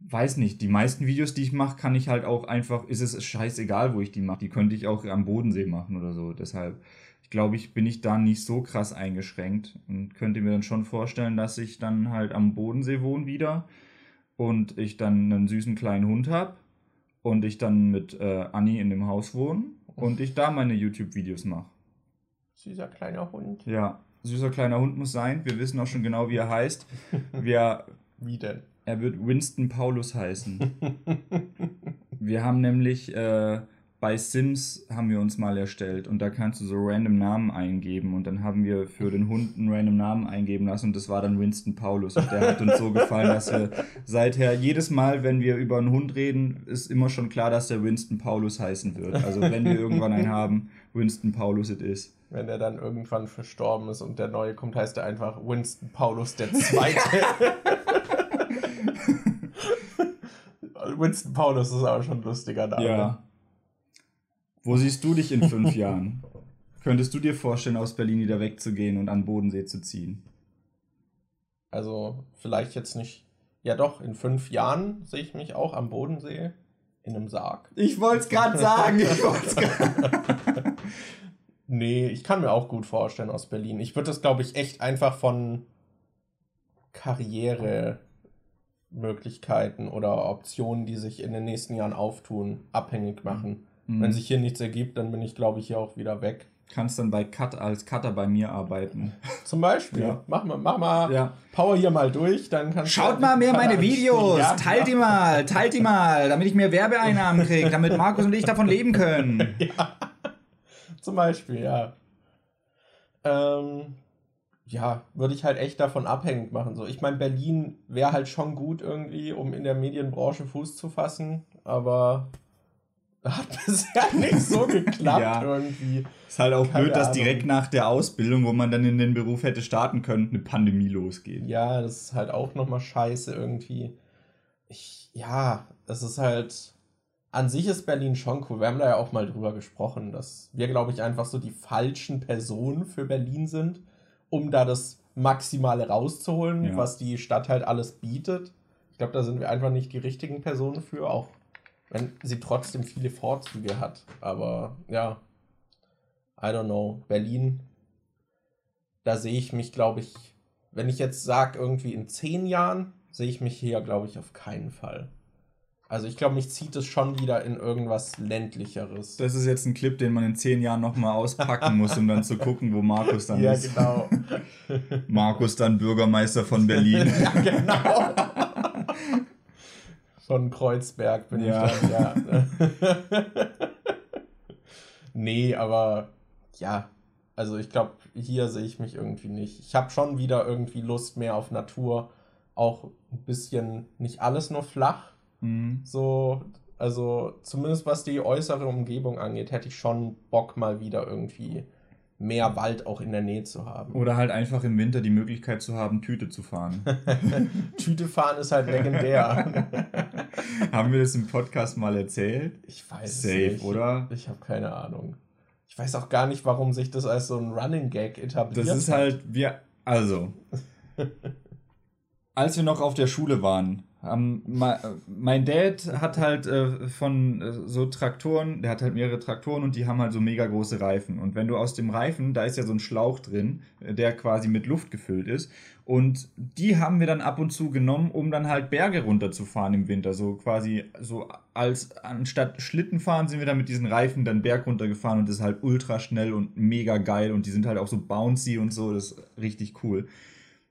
weiß nicht, die meisten Videos, die ich mache, kann ich halt auch einfach, ist es scheißegal, wo ich die mache. Die könnte ich auch am Bodensee machen oder so. Deshalb glaube ich, bin ich da nicht so krass eingeschränkt und könnte mir dann schon vorstellen, dass ich dann halt am Bodensee wohne wieder und ich dann einen süßen kleinen Hund habe und ich dann mit äh, Anni in dem Haus wohne und ich da meine YouTube-Videos mache. Süßer kleiner Hund. Ja, süßer kleiner Hund muss sein. Wir wissen auch schon genau, wie er heißt. Wir, *laughs* wie denn? Er wird Winston Paulus heißen. Wir haben nämlich äh, bei Sims haben wir uns mal erstellt und da kannst du so random Namen eingeben und dann haben wir für den Hund einen random Namen eingeben lassen und das war dann Winston Paulus und der hat uns so gefallen, dass wir seither jedes Mal, wenn wir über einen Hund reden, ist immer schon klar, dass der Winston Paulus heißen wird. Also wenn wir irgendwann einen haben, Winston Paulus it is. Wenn der dann irgendwann verstorben ist und der neue kommt, heißt er einfach Winston Paulus der Zweite. *laughs* Winston Paulus ist aber schon ein lustiger Name. Ja. Wo siehst du dich in fünf Jahren? *laughs* Könntest du dir vorstellen, aus Berlin wieder wegzugehen und an Bodensee zu ziehen? Also vielleicht jetzt nicht. Ja doch, in fünf Jahren sehe ich mich auch am Bodensee. in einem Sarg. Ich wollte es gerade sagen. Ich wollt's *laughs* grad. nee, ich kann mir auch gut vorstellen aus Berlin. Ich würde das, glaube ich, echt einfach von Karrieremöglichkeiten oder Optionen, die sich in den nächsten Jahren auftun, abhängig machen. Mhm. Wenn sich hier nichts ergibt, dann bin ich, glaube ich, hier auch wieder weg. Kannst dann bei Cut als Cutter bei mir arbeiten. *laughs* Zum Beispiel. Ja. Mach mal, mach mal, Ja. power hier mal durch, dann kannst du- Schaut mal mehr meine *laughs* Ja, Videos, ja, teilt die mal, teilt die mal, damit ich mehr Werbeeinnahmen kriege, damit Markus und ich davon leben können. *laughs* Zum Beispiel, ja. Ähm, ja, würde ich halt echt davon abhängig machen. So, ich meine, Berlin wäre halt schon gut irgendwie, um in der Medienbranche Fuß zu fassen, aber hat *laughs* bisher nicht so geklappt Ja. irgendwie. Ist halt auch Keine blöd, dass Ahnung. direkt nach der Ausbildung, wo man dann in den Beruf hätte starten können, eine Pandemie losgeht. Ja, das ist halt auch nochmal scheiße irgendwie. Ich, ja, es ist halt. An sich ist Berlin schon cool. Wir haben da ja auch mal drüber gesprochen, dass wir, glaube ich, einfach so die falschen Personen für Berlin sind, um da das Maximale rauszuholen, Ja. was die Stadt halt alles bietet. Ich glaube, da sind wir einfach nicht die richtigen Personen für, auch wenn sie trotzdem viele Vorzüge hat. Aber ja, I don't know. Berlin, da sehe ich mich, glaube ich, wenn ich jetzt sage, irgendwie in zehn Jahren, sehe ich mich hier, glaube ich, auf keinen Fall. Also ich glaube, mich zieht es schon wieder in irgendwas ländlicheres. Das ist jetzt ein Clip, den man in zehn Jahren nochmal auspacken muss, um dann zu gucken, wo Markus dann ja, ist. genau. *laughs* Markus dann Bürgermeister von Berlin. *laughs* ja, genau. Von Kreuzberg bin Ja. ich dann, ja. *laughs* nee, aber ja, also ich glaube, hier sehe ich mich irgendwie nicht. Ich habe schon wieder irgendwie Lust mehr auf Natur. Auch ein bisschen, nicht alles nur flach. Mhm. So, also zumindest was die äußere Umgebung angeht, hätte ich schon Bock mal wieder irgendwie mehr Wald auch in der Nähe zu haben. Oder halt einfach im Winter die Möglichkeit zu haben, Tüte zu fahren. *laughs* Tüte fahren ist halt legendär. *laughs* *laughs* haben wir das im Podcast mal erzählt? Ich weiß Safe, es nicht. oder? Ich habe keine Ahnung. Ich weiß auch gar nicht, warum sich das als so ein Running Gag etabliert. Das ist halt, wir, also, *laughs* als wir noch auf der Schule waren, haben, ma- mein Dad hat halt äh, von äh, so Traktoren, der hat halt mehrere Traktoren und die haben halt so mega große Reifen. Und wenn du aus dem Reifen, da ist ja so ein Schlauch drin, äh, der quasi mit Luft gefüllt ist. Und die haben wir dann ab und zu genommen, um dann halt Berge runterzufahren im Winter. So quasi, so als anstatt Schlitten fahren, sind wir dann mit diesen Reifen dann Berg runtergefahren und das ist halt ultra schnell und mega geil. Und die sind halt auch so bouncy und so, das ist richtig cool.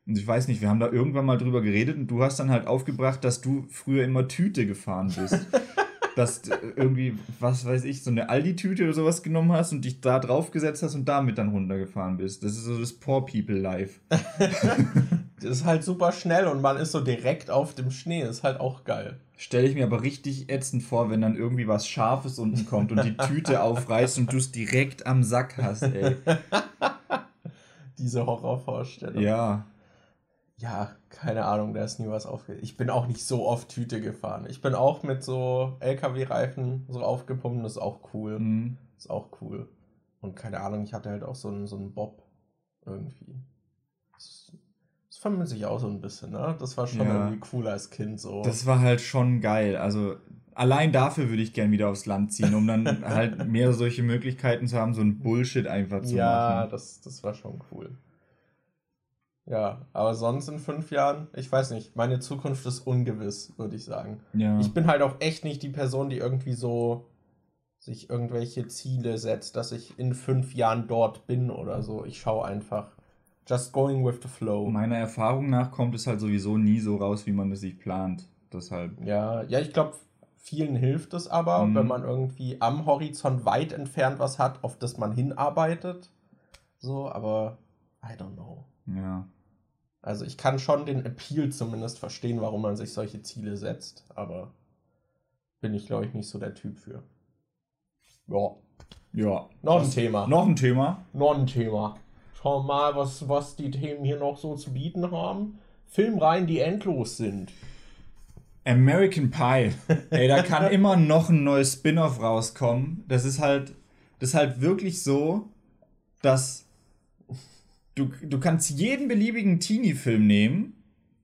Und ich weiß nicht, wir haben da irgendwann mal drüber geredet und du hast dann halt aufgebracht, dass du früher immer Tüte gefahren bist. *laughs* dass du irgendwie, was weiß ich, so eine Aldi-Tüte oder sowas genommen hast und dich da draufgesetzt hast und damit dann runtergefahren bist. Das ist so das Poor People Life. *laughs* Das ist halt super schnell und man ist so direkt auf dem Schnee. Ist halt auch geil. Stelle ich mir aber richtig ätzend vor, wenn dann irgendwie was Scharfes unten kommt und die Tüte *laughs* aufreißt und du es direkt am Sack hast, ey. Diese Horrorvorstellung. Ja. Ja, keine Ahnung, da ist nie was aufge... Ich bin auch nicht so oft Tüte gefahren. Ich bin auch mit so LKW-Reifen so aufgepumpt. Das ist auch cool. Mhm. Ist auch cool. Und keine Ahnung, ich hatte halt auch so einen, so einen Bob irgendwie. Das, das vermisse ich auch so ein bisschen, ne? Das war schon Ja. irgendwie cool als Kind so. Das war halt schon geil. Also allein dafür würde ich gern wieder aufs Land ziehen, um dann *laughs* halt mehr solche Möglichkeiten zu haben, so ein Bullshit einfach zu ja, machen. das, das war schon cool. Ja, aber sonst in fünf Jahren, ich weiß nicht, meine Zukunft ist ungewiss, würde ich sagen. Ja. Ich bin halt auch echt nicht die Person, die irgendwie so sich irgendwelche Ziele setzt, dass ich in fünf Jahren dort bin oder so. Ich schaue einfach. Just going with the flow. Meiner Erfahrung nach kommt es halt sowieso nie so raus, wie man es sich plant. Deshalb. Ja, ja, ich glaube, vielen hilft es aber, Mhm. wenn man irgendwie am Horizont weit entfernt was hat, auf das man hinarbeitet. So, aber I don't know. Ja. Also ich kann schon den Appeal zumindest verstehen, warum man sich solche Ziele setzt, aber bin ich, glaube ich, nicht so der Typ für. Ja, Ja. noch ein Thema. Noch ein Thema. Noch ein Thema. Schauen wir mal, was, was die Themen hier noch so zu bieten haben. Filmreihen, die endlos sind. American Pie. Ey, da kann *laughs* immer noch ein neues Spin-off rauskommen. Das ist halt, das ist halt wirklich so, dass du, du kannst jeden beliebigen Teenie-Film nehmen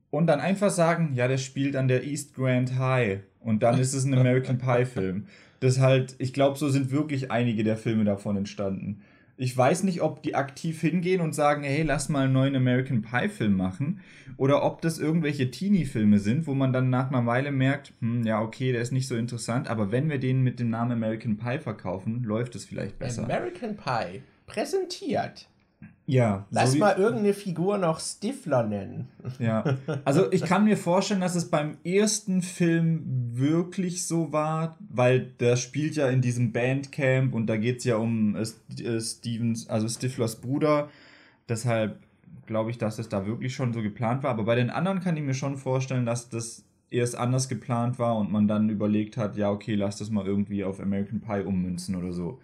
und dann einfach sagen, ja, der spielt an der East Grand High und dann ist es ein American Pie Film. Das halt, ich glaube, so sind wirklich einige der Filme davon entstanden. Ich weiß nicht, ob die aktiv hingehen und sagen, hey, lass mal einen neuen American Pie Film machen oder ob das irgendwelche Teenie-Filme sind, wo man dann nach einer Weile merkt, hm, ja, okay, der ist nicht so interessant, aber wenn wir den mit dem Namen American Pie verkaufen, läuft es vielleicht besser. American Pie präsentiert. Ja. Lass so mal irgendeine Figur noch Stifler nennen. Ja, also ich kann mir vorstellen, dass es beim ersten Film wirklich so war, weil der spielt ja in diesem Bandcamp und da geht es ja um äh, äh, Stevens, also Stiflers Bruder. Deshalb glaube ich, dass es da wirklich schon so geplant war. Aber bei den anderen kann ich mir schon vorstellen, dass das erst anders geplant war und man dann überlegt hat, ja, okay, lass das mal irgendwie auf American Pie ummünzen oder so.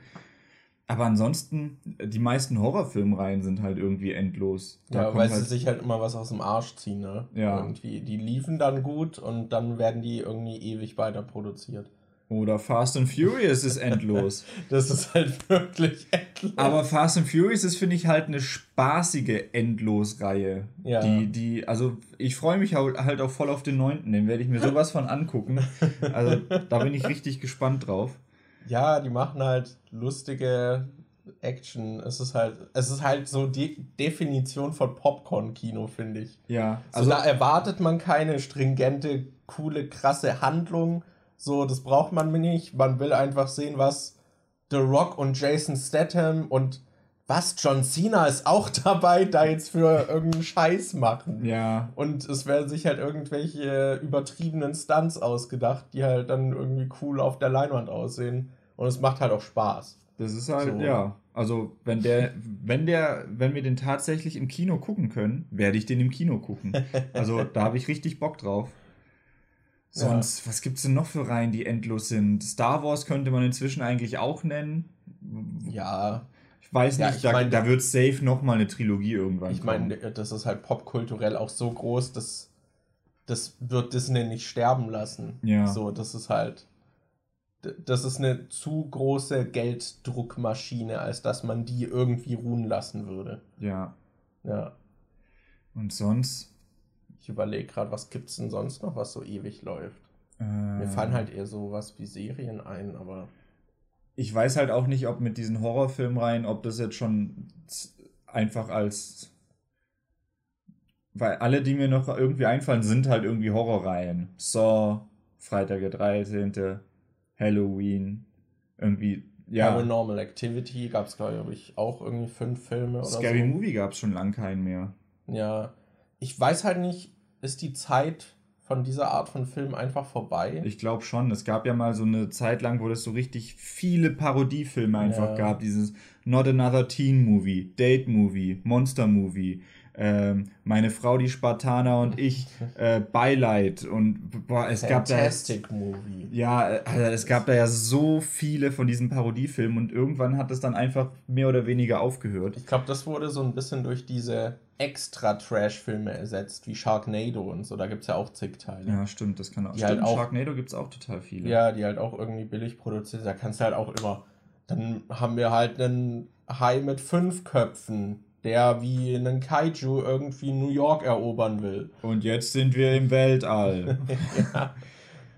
Aber ansonsten, die meisten Horrorfilmreihen sind halt irgendwie endlos. Da Ja, weil halt- sie sich halt immer was aus dem Arsch ziehen, ne? Ja. Irgendwie. Die liefen dann gut und dann werden die irgendwie ewig weiter produziert. Oder Fast and Furious ist endlos. *laughs* Das ist halt wirklich endlos. Aber Fast and Furious ist, finde ich, halt eine spaßige Endlosreihe. Ja. Die, die, also ich freue mich halt auch voll auf den neunten, den werde ich mir sowas von angucken. Also da bin ich richtig gespannt drauf. Ja, die machen halt lustige Action. Es ist halt, es ist halt so die Definition von Popcorn-Kino, finde ich. Ja, Also also da erwartet man keine stringente, coole, krasse Handlung. So, das braucht man nicht. Man will einfach sehen, was The Rock und Jason Statham und was John Cena ist auch *laughs* dabei, da jetzt für irgendeinen Scheiß machen. ja, Und es werden sich halt irgendwelche übertriebenen Stunts ausgedacht, die halt dann irgendwie cool auf der Leinwand aussehen. Und es macht halt auch Spaß. das ist halt, So. ja. Also wenn der, wenn der, wenn wir den tatsächlich im Kino gucken können, werde ich den im Kino gucken. Also *laughs* da habe ich richtig Bock drauf. Sonst, was gibt's denn noch für Reihen, die endlos sind? Star Wars könnte man inzwischen eigentlich auch nennen. Ja, weiß Ja, nicht, ich da, mein- da wird safe noch mal eine Trilogie irgendwann ich meine, kommen. das ist halt popkulturell auch so groß, dass das wird Disney nicht sterben lassen. Ja. So, das ist halt. Das ist eine zu große Gelddruckmaschine, als dass man die irgendwie ruhen lassen würde. Ja. Ja. Und sonst? Ich überlege gerade, was gibt's denn sonst noch, was so ewig läuft? Äh, Mir fallen halt eher sowas wie Serien ein, aber. Ich weiß halt auch nicht, ob mit diesen Horrorfilmreihen, ob das jetzt schon einfach als. Weil alle, die mir noch irgendwie einfallen, sind halt irgendwie Horrorreihen. Saw, Freitag der 13., Halloween, irgendwie, ja. Paranormal Activity gab es, glaube ich, auch irgendwie fünf Filme oder Scary so. Movie gab es schon lang keinen mehr. Ja. Ich weiß halt nicht, ist die Zeit von dieser Art von Film einfach vorbei? Ich glaube schon. Es gab ja mal so eine Zeit lang, wo es so richtig viele Parodiefilme einfach Ja. gab. Dieses Not Another Teen Movie, Date Movie, Monster Movie, ähm, Meine Frau, die Spartaner und ich, *laughs* äh, Beileid und boah, es gab da. Fantastic Movie. Ja, also es gab da ja so viele von diesen Parodiefilmen und irgendwann hat es dann einfach mehr oder weniger aufgehört. Ich glaube, das wurde so ein bisschen durch diese extra Trash-Filme ersetzt, wie Sharknado und so. Da gibt es ja auch zig Teile. Ja, stimmt, das kann auch. Die stimmt, halt auch- Sharknado gibt es auch total viele. Ja, die halt auch irgendwie billig produziert. Da kannst du halt auch immer. Dann haben wir halt einen Hai mit fünf Köpfen, der wie einen Kaiju irgendwie New York erobern will. Und jetzt sind wir im Weltall. *laughs* ja.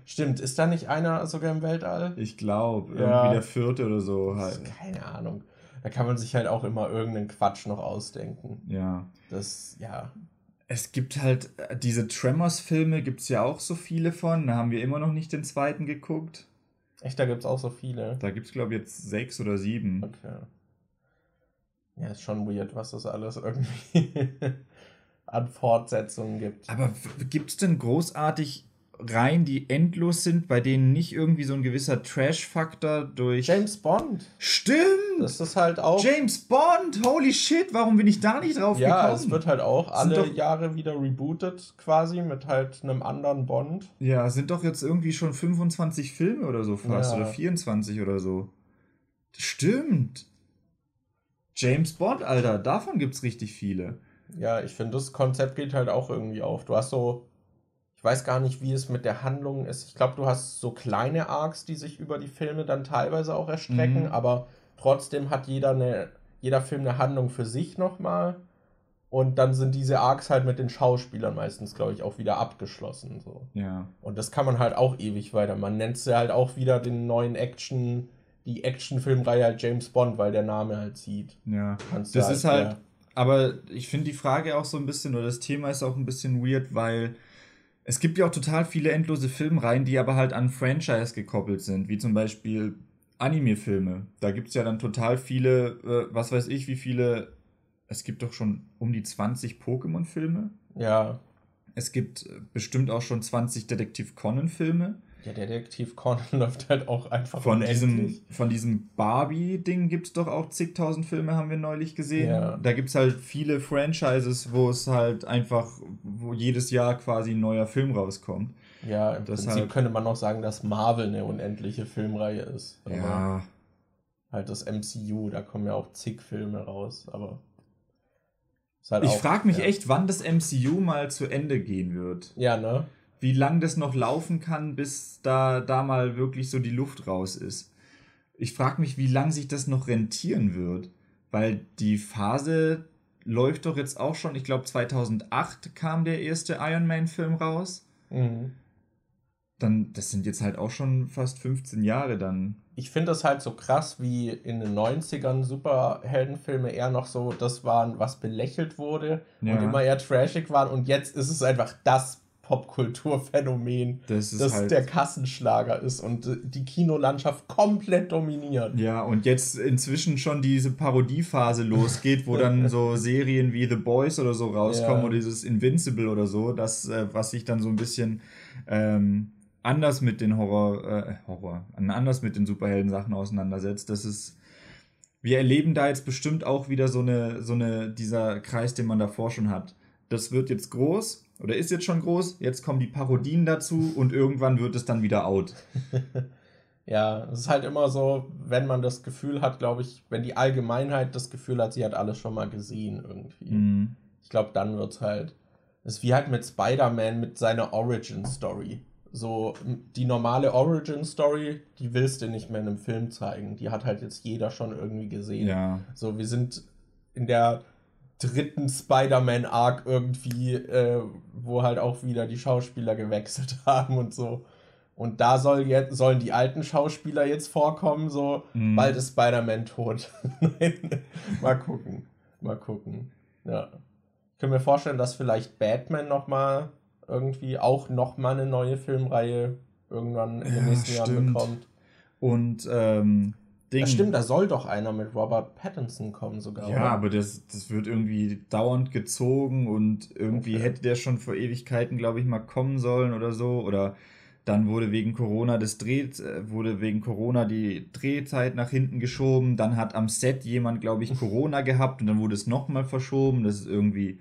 Stimmt, ist da nicht einer sogar im Weltall? Ich glaube, Ja. irgendwie der vierte oder so halt. Keine Ahnung. Da kann man sich halt auch immer irgendeinen Quatsch noch ausdenken. Ja. Das, ja. Es gibt halt äh, diese Tremors-Filme, gibt es ja auch so viele von. Da haben wir immer noch nicht den zweiten geguckt. Echt, da gibt es auch so viele. Da gibt es, glaube ich, jetzt sechs oder sieben. Okay. Ja, ist schon weird, was das alles irgendwie *laughs* an Fortsetzungen gibt. Aber gibt es denn großartig Reihen, die endlos sind, bei denen nicht irgendwie so ein gewisser Trash-Faktor durch. James Bond. Stimmt! Das ist halt auch. James Bond! Holy shit, warum bin ich da nicht drauf ja, gekommen? es wird halt auch alle Jahre wieder rebootet, quasi, mit halt einem anderen Bond. Ja, sind doch jetzt irgendwie schon 25 Filme oder so fast. Ja. Oder 24 oder so. Stimmt. James Bond, Alter, davon gibt's richtig viele. Ja, ich finde, das Konzept geht halt auch irgendwie auf. Du hast so, ich weiß gar nicht, wie es mit der Handlung ist. Ich glaube, du hast so kleine Arcs, die sich über die Filme dann teilweise auch erstrecken, Mhm. aber trotzdem hat jeder eine, jeder Film eine Handlung für sich nochmal. Und dann sind diese Arcs halt mit den Schauspielern meistens, glaube ich, auch wieder abgeschlossen. So. Ja. Und das kann man halt auch ewig weiter. Man nennt ja halt auch wieder den neuen Action, die Actionfilmreihe halt James Bond, weil der Name halt zieht. Ja. Kannst Das du ist halt, ja. aber ich finde die Frage auch so ein bisschen, oder das Thema ist auch ein bisschen weird, weil es gibt ja auch total viele endlose Filmreihen, die aber halt an Franchise gekoppelt sind, wie zum Beispiel Anime-Filme. Da gibt es ja dann total viele, äh, was weiß ich, wie viele, es gibt doch schon um die 20 Pokémon-Filme. Ja. Es gibt äh, bestimmt auch schon 20 Detektiv Conan-Filme. Der Detektiv Conan *laughs* läuft halt auch einfach Von diesem, von diesem Barbie-Ding gibt es doch auch zigtausend Filme, haben wir neulich gesehen. Ja. Da gibt es halt viele Franchises, wo es halt einfach, wo jedes Jahr quasi ein neuer Film rauskommt. Ja, im Deshalb- Prinzip könnte man auch sagen, dass Marvel eine unendliche Filmreihe ist. Ja, Halt das MCU, da kommen ja auch zig Filme raus, aber. Halt ich frage mich ja. echt, wann das MCU mal zu Ende gehen wird. Ja, ne? Wie lang das noch laufen kann, bis da, da mal wirklich so die Luft raus ist. Ich frage mich, wie lang sich das noch rentieren wird. Weil die Phase läuft doch jetzt auch schon, ich glaube 2008 kam der erste Iron Man-Film raus. Mhm. Dann, das sind jetzt halt auch schon fast 15 Jahre dann. Ich finde das halt so krass, wie in den 90ern Superheldenfilme eher noch so das waren, was belächelt wurde Ja. und immer eher trashig waren. Und jetzt ist es einfach das Popkulturphänomen, Das das halt. der Kassenschlager ist und die Kinolandschaft komplett dominiert. Ja, und jetzt inzwischen schon diese Parodiephase losgeht, wo dann *laughs* so Serien wie The Boys oder so rauskommen Ja. oder dieses Invincible oder so, das, äh, was sich dann so ein bisschen ähm, anders mit den Horror, äh, Horror, anders mit den Superhelden-Sachen auseinandersetzt. Das ist, wir erleben da jetzt bestimmt auch wieder so eine, so eine, dieser Kreis, den man davor schon hat. Das wird jetzt groß oder ist jetzt schon groß, jetzt kommen die Parodien dazu und irgendwann wird es dann wieder out. *laughs* Ja, es ist halt immer so, wenn man das Gefühl hat, glaube ich, wenn die Allgemeinheit das Gefühl hat, sie hat alles schon mal gesehen irgendwie. Mhm. Ich glaube, dann wird's halt. Das ist wie halt mit Spider-Man mit seiner Origin-Story. So, die normale Origin-Story, die willst du nicht mehr in einem Film zeigen. Die hat halt jetzt jeder schon irgendwie gesehen. Ja. So, wir sind in der dritten Spider-Man-Arc irgendwie, äh, wo halt auch wieder die Schauspieler gewechselt *laughs* haben und so. Und da soll jetzt, sollen die alten Schauspieler jetzt vorkommen, so, Mhm. bald ist Spider-Man tot. *laughs* Mal gucken. Mal gucken. Ja. Ich kann mir vorstellen, dass vielleicht Batman nochmal irgendwie auch nochmal eine neue Filmreihe irgendwann in den Ja, nächsten Jahren stimmt. bekommt. Und ähm, Ding. Das stimmt, da soll doch einer mit Robert Pattinson kommen sogar. Ja, oder? aber das, das wird irgendwie dauernd gezogen und irgendwie Okay. hätte der schon vor Ewigkeiten, glaube ich, mal kommen sollen oder so. Oder dann wurde wegen Corona das Dreh, äh, wurde wegen Corona die Drehzeit nach hinten geschoben. Dann hat am Set jemand, glaube ich, Corona gehabt und dann wurde es nochmal verschoben. Das ist irgendwie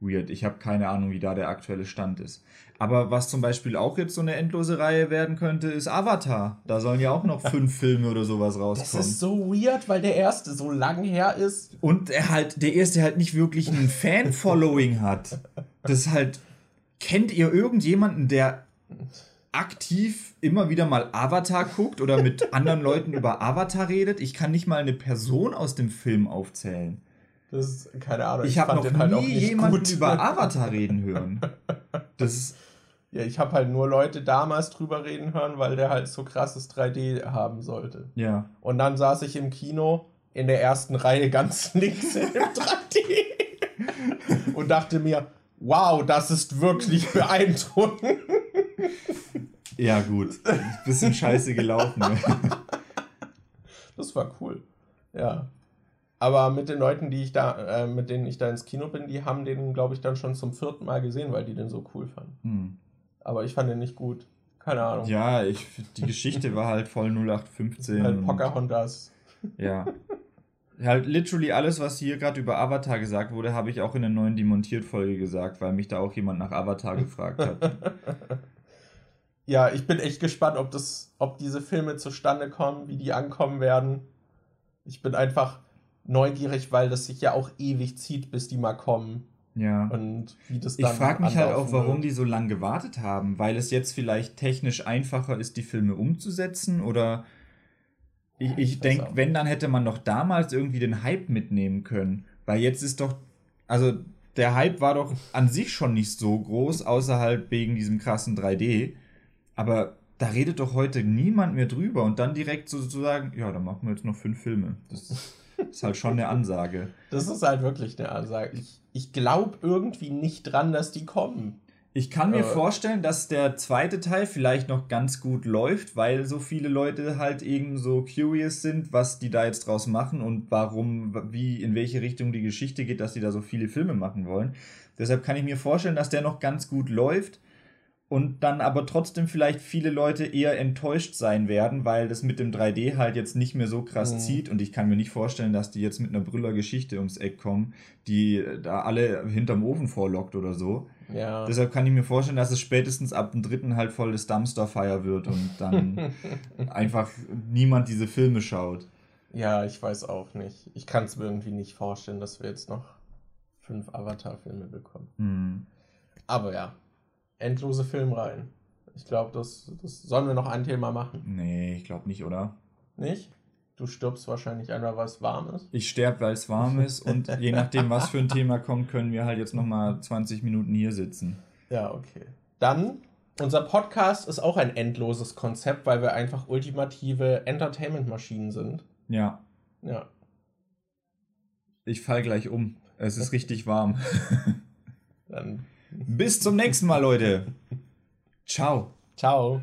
weird. Ich habe keine Ahnung, wie da der aktuelle Stand ist. Aber was zum Beispiel auch jetzt so eine endlose Reihe werden könnte, ist Avatar. Da sollen ja auch noch *laughs* fünf Filme oder sowas Das rauskommen. ist so weird, weil der erste so lang her ist. Und er halt, der erste halt nicht wirklich ein *laughs* Fan-Following hat. Das ist halt. Kennt ihr irgendjemanden, der aktiv immer wieder mal Avatar guckt oder mit anderen Leuten über Avatar redet? Ich kann nicht mal eine Person aus dem Film aufzählen. Das ist, keine Ahnung. Ich habe fand noch den halt auch nie nicht jemanden gut. über Avatar reden hören. Das ist. *laughs* Ja, ich habe halt nur Leute damals drüber reden hören, weil der halt so krasses 3D haben sollte. Ja. Und dann saß ich im Kino in der ersten Reihe ganz *laughs* links in dem 3D *laughs* und dachte mir, wow, das ist wirklich beeindruckend. Ja, gut. Bisschen scheiße gelaufen. Das war cool. Ja. Aber mit den Leuten, die ich da, äh, mit denen ich da ins Kino bin, die haben den, glaube ich, dann schon zum vierten Mal gesehen, weil die den so cool fanden. Hm. Aber ich fand den nicht gut. Keine Ahnung. Ja, ich, die Geschichte war halt voll 0815. halt und- Pocahontas. Ja. Halt literally alles, was hier gerade über Avatar gesagt wurde, habe ich auch in der neuen Demontiert-Folge gesagt, weil mich da auch jemand nach Avatar gefragt hat. *laughs* Ja, ich bin echt gespannt, ob das, ob diese Filme zustande kommen, wie die ankommen werden. Ich bin einfach neugierig, weil das sich ja auch ewig zieht, bis die mal kommen Ja. und wie das Ich dann frage mich halt auch, warum wird. die so lange gewartet haben, weil es jetzt vielleicht technisch einfacher ist, die Filme umzusetzen oder ich, ich ich denke, auch wenn, dann hätte man doch damals irgendwie den Hype mitnehmen können, weil jetzt ist doch, also der Hype war doch an sich schon nicht so groß, außer halt wegen diesem krassen 3D. Aber da redet doch heute niemand mehr drüber und dann direkt sozusagen, ja, dann machen wir jetzt noch fünf Filme. Das ist halt schon eine Ansage. Das ist halt wirklich eine Ansage. Ich, ich glaube irgendwie nicht dran, dass die kommen. Ich kann mir äh, vorstellen, dass der zweite Teil vielleicht noch ganz gut läuft, weil so viele Leute halt eben so curious sind, was die da jetzt draus machen und warum, wie, in welche Richtung die Geschichte geht, dass die da so viele Filme machen wollen. Deshalb kann ich mir vorstellen, dass der noch ganz gut läuft und dann aber trotzdem vielleicht viele Leute eher enttäuscht sein werden, weil das mit dem 3D halt jetzt nicht mehr so krass mhm. zieht und ich kann mir nicht vorstellen, dass die jetzt mit einer Brüller-Geschichte ums Eck kommen, die da alle hinterm Ofen vorlockt oder so. Ja. Deshalb kann ich mir vorstellen, dass es spätestens ab dem dritten halt voll das Dumpster-Fire wird und dann *laughs* einfach niemand diese Filme schaut. Ja, ich weiß auch nicht. Ich kann es mir irgendwie nicht vorstellen, dass wir jetzt noch fünf Avatar-Filme bekommen. Mhm. Aber ja, endlose Filmreihen. Ich glaube, das, das sollen wir noch ein Thema machen. Nee, ich glaube nicht, oder? Nicht? Du stirbst wahrscheinlich einmal, weil es warm ist. Ich sterbe, weil es warm ist *laughs* und je nachdem, was für ein Thema kommt, können wir halt jetzt nochmal 20 Minuten hier sitzen. Ja, okay. Dann, unser Podcast ist auch ein endloses Konzept, weil wir einfach ultimative Entertainment-Maschinen sind. Ja. Ja. Ich fall gleich um. Es ist *laughs* richtig warm. Dann. Bis zum nächsten Mal, Leute. Ciao. Ciao.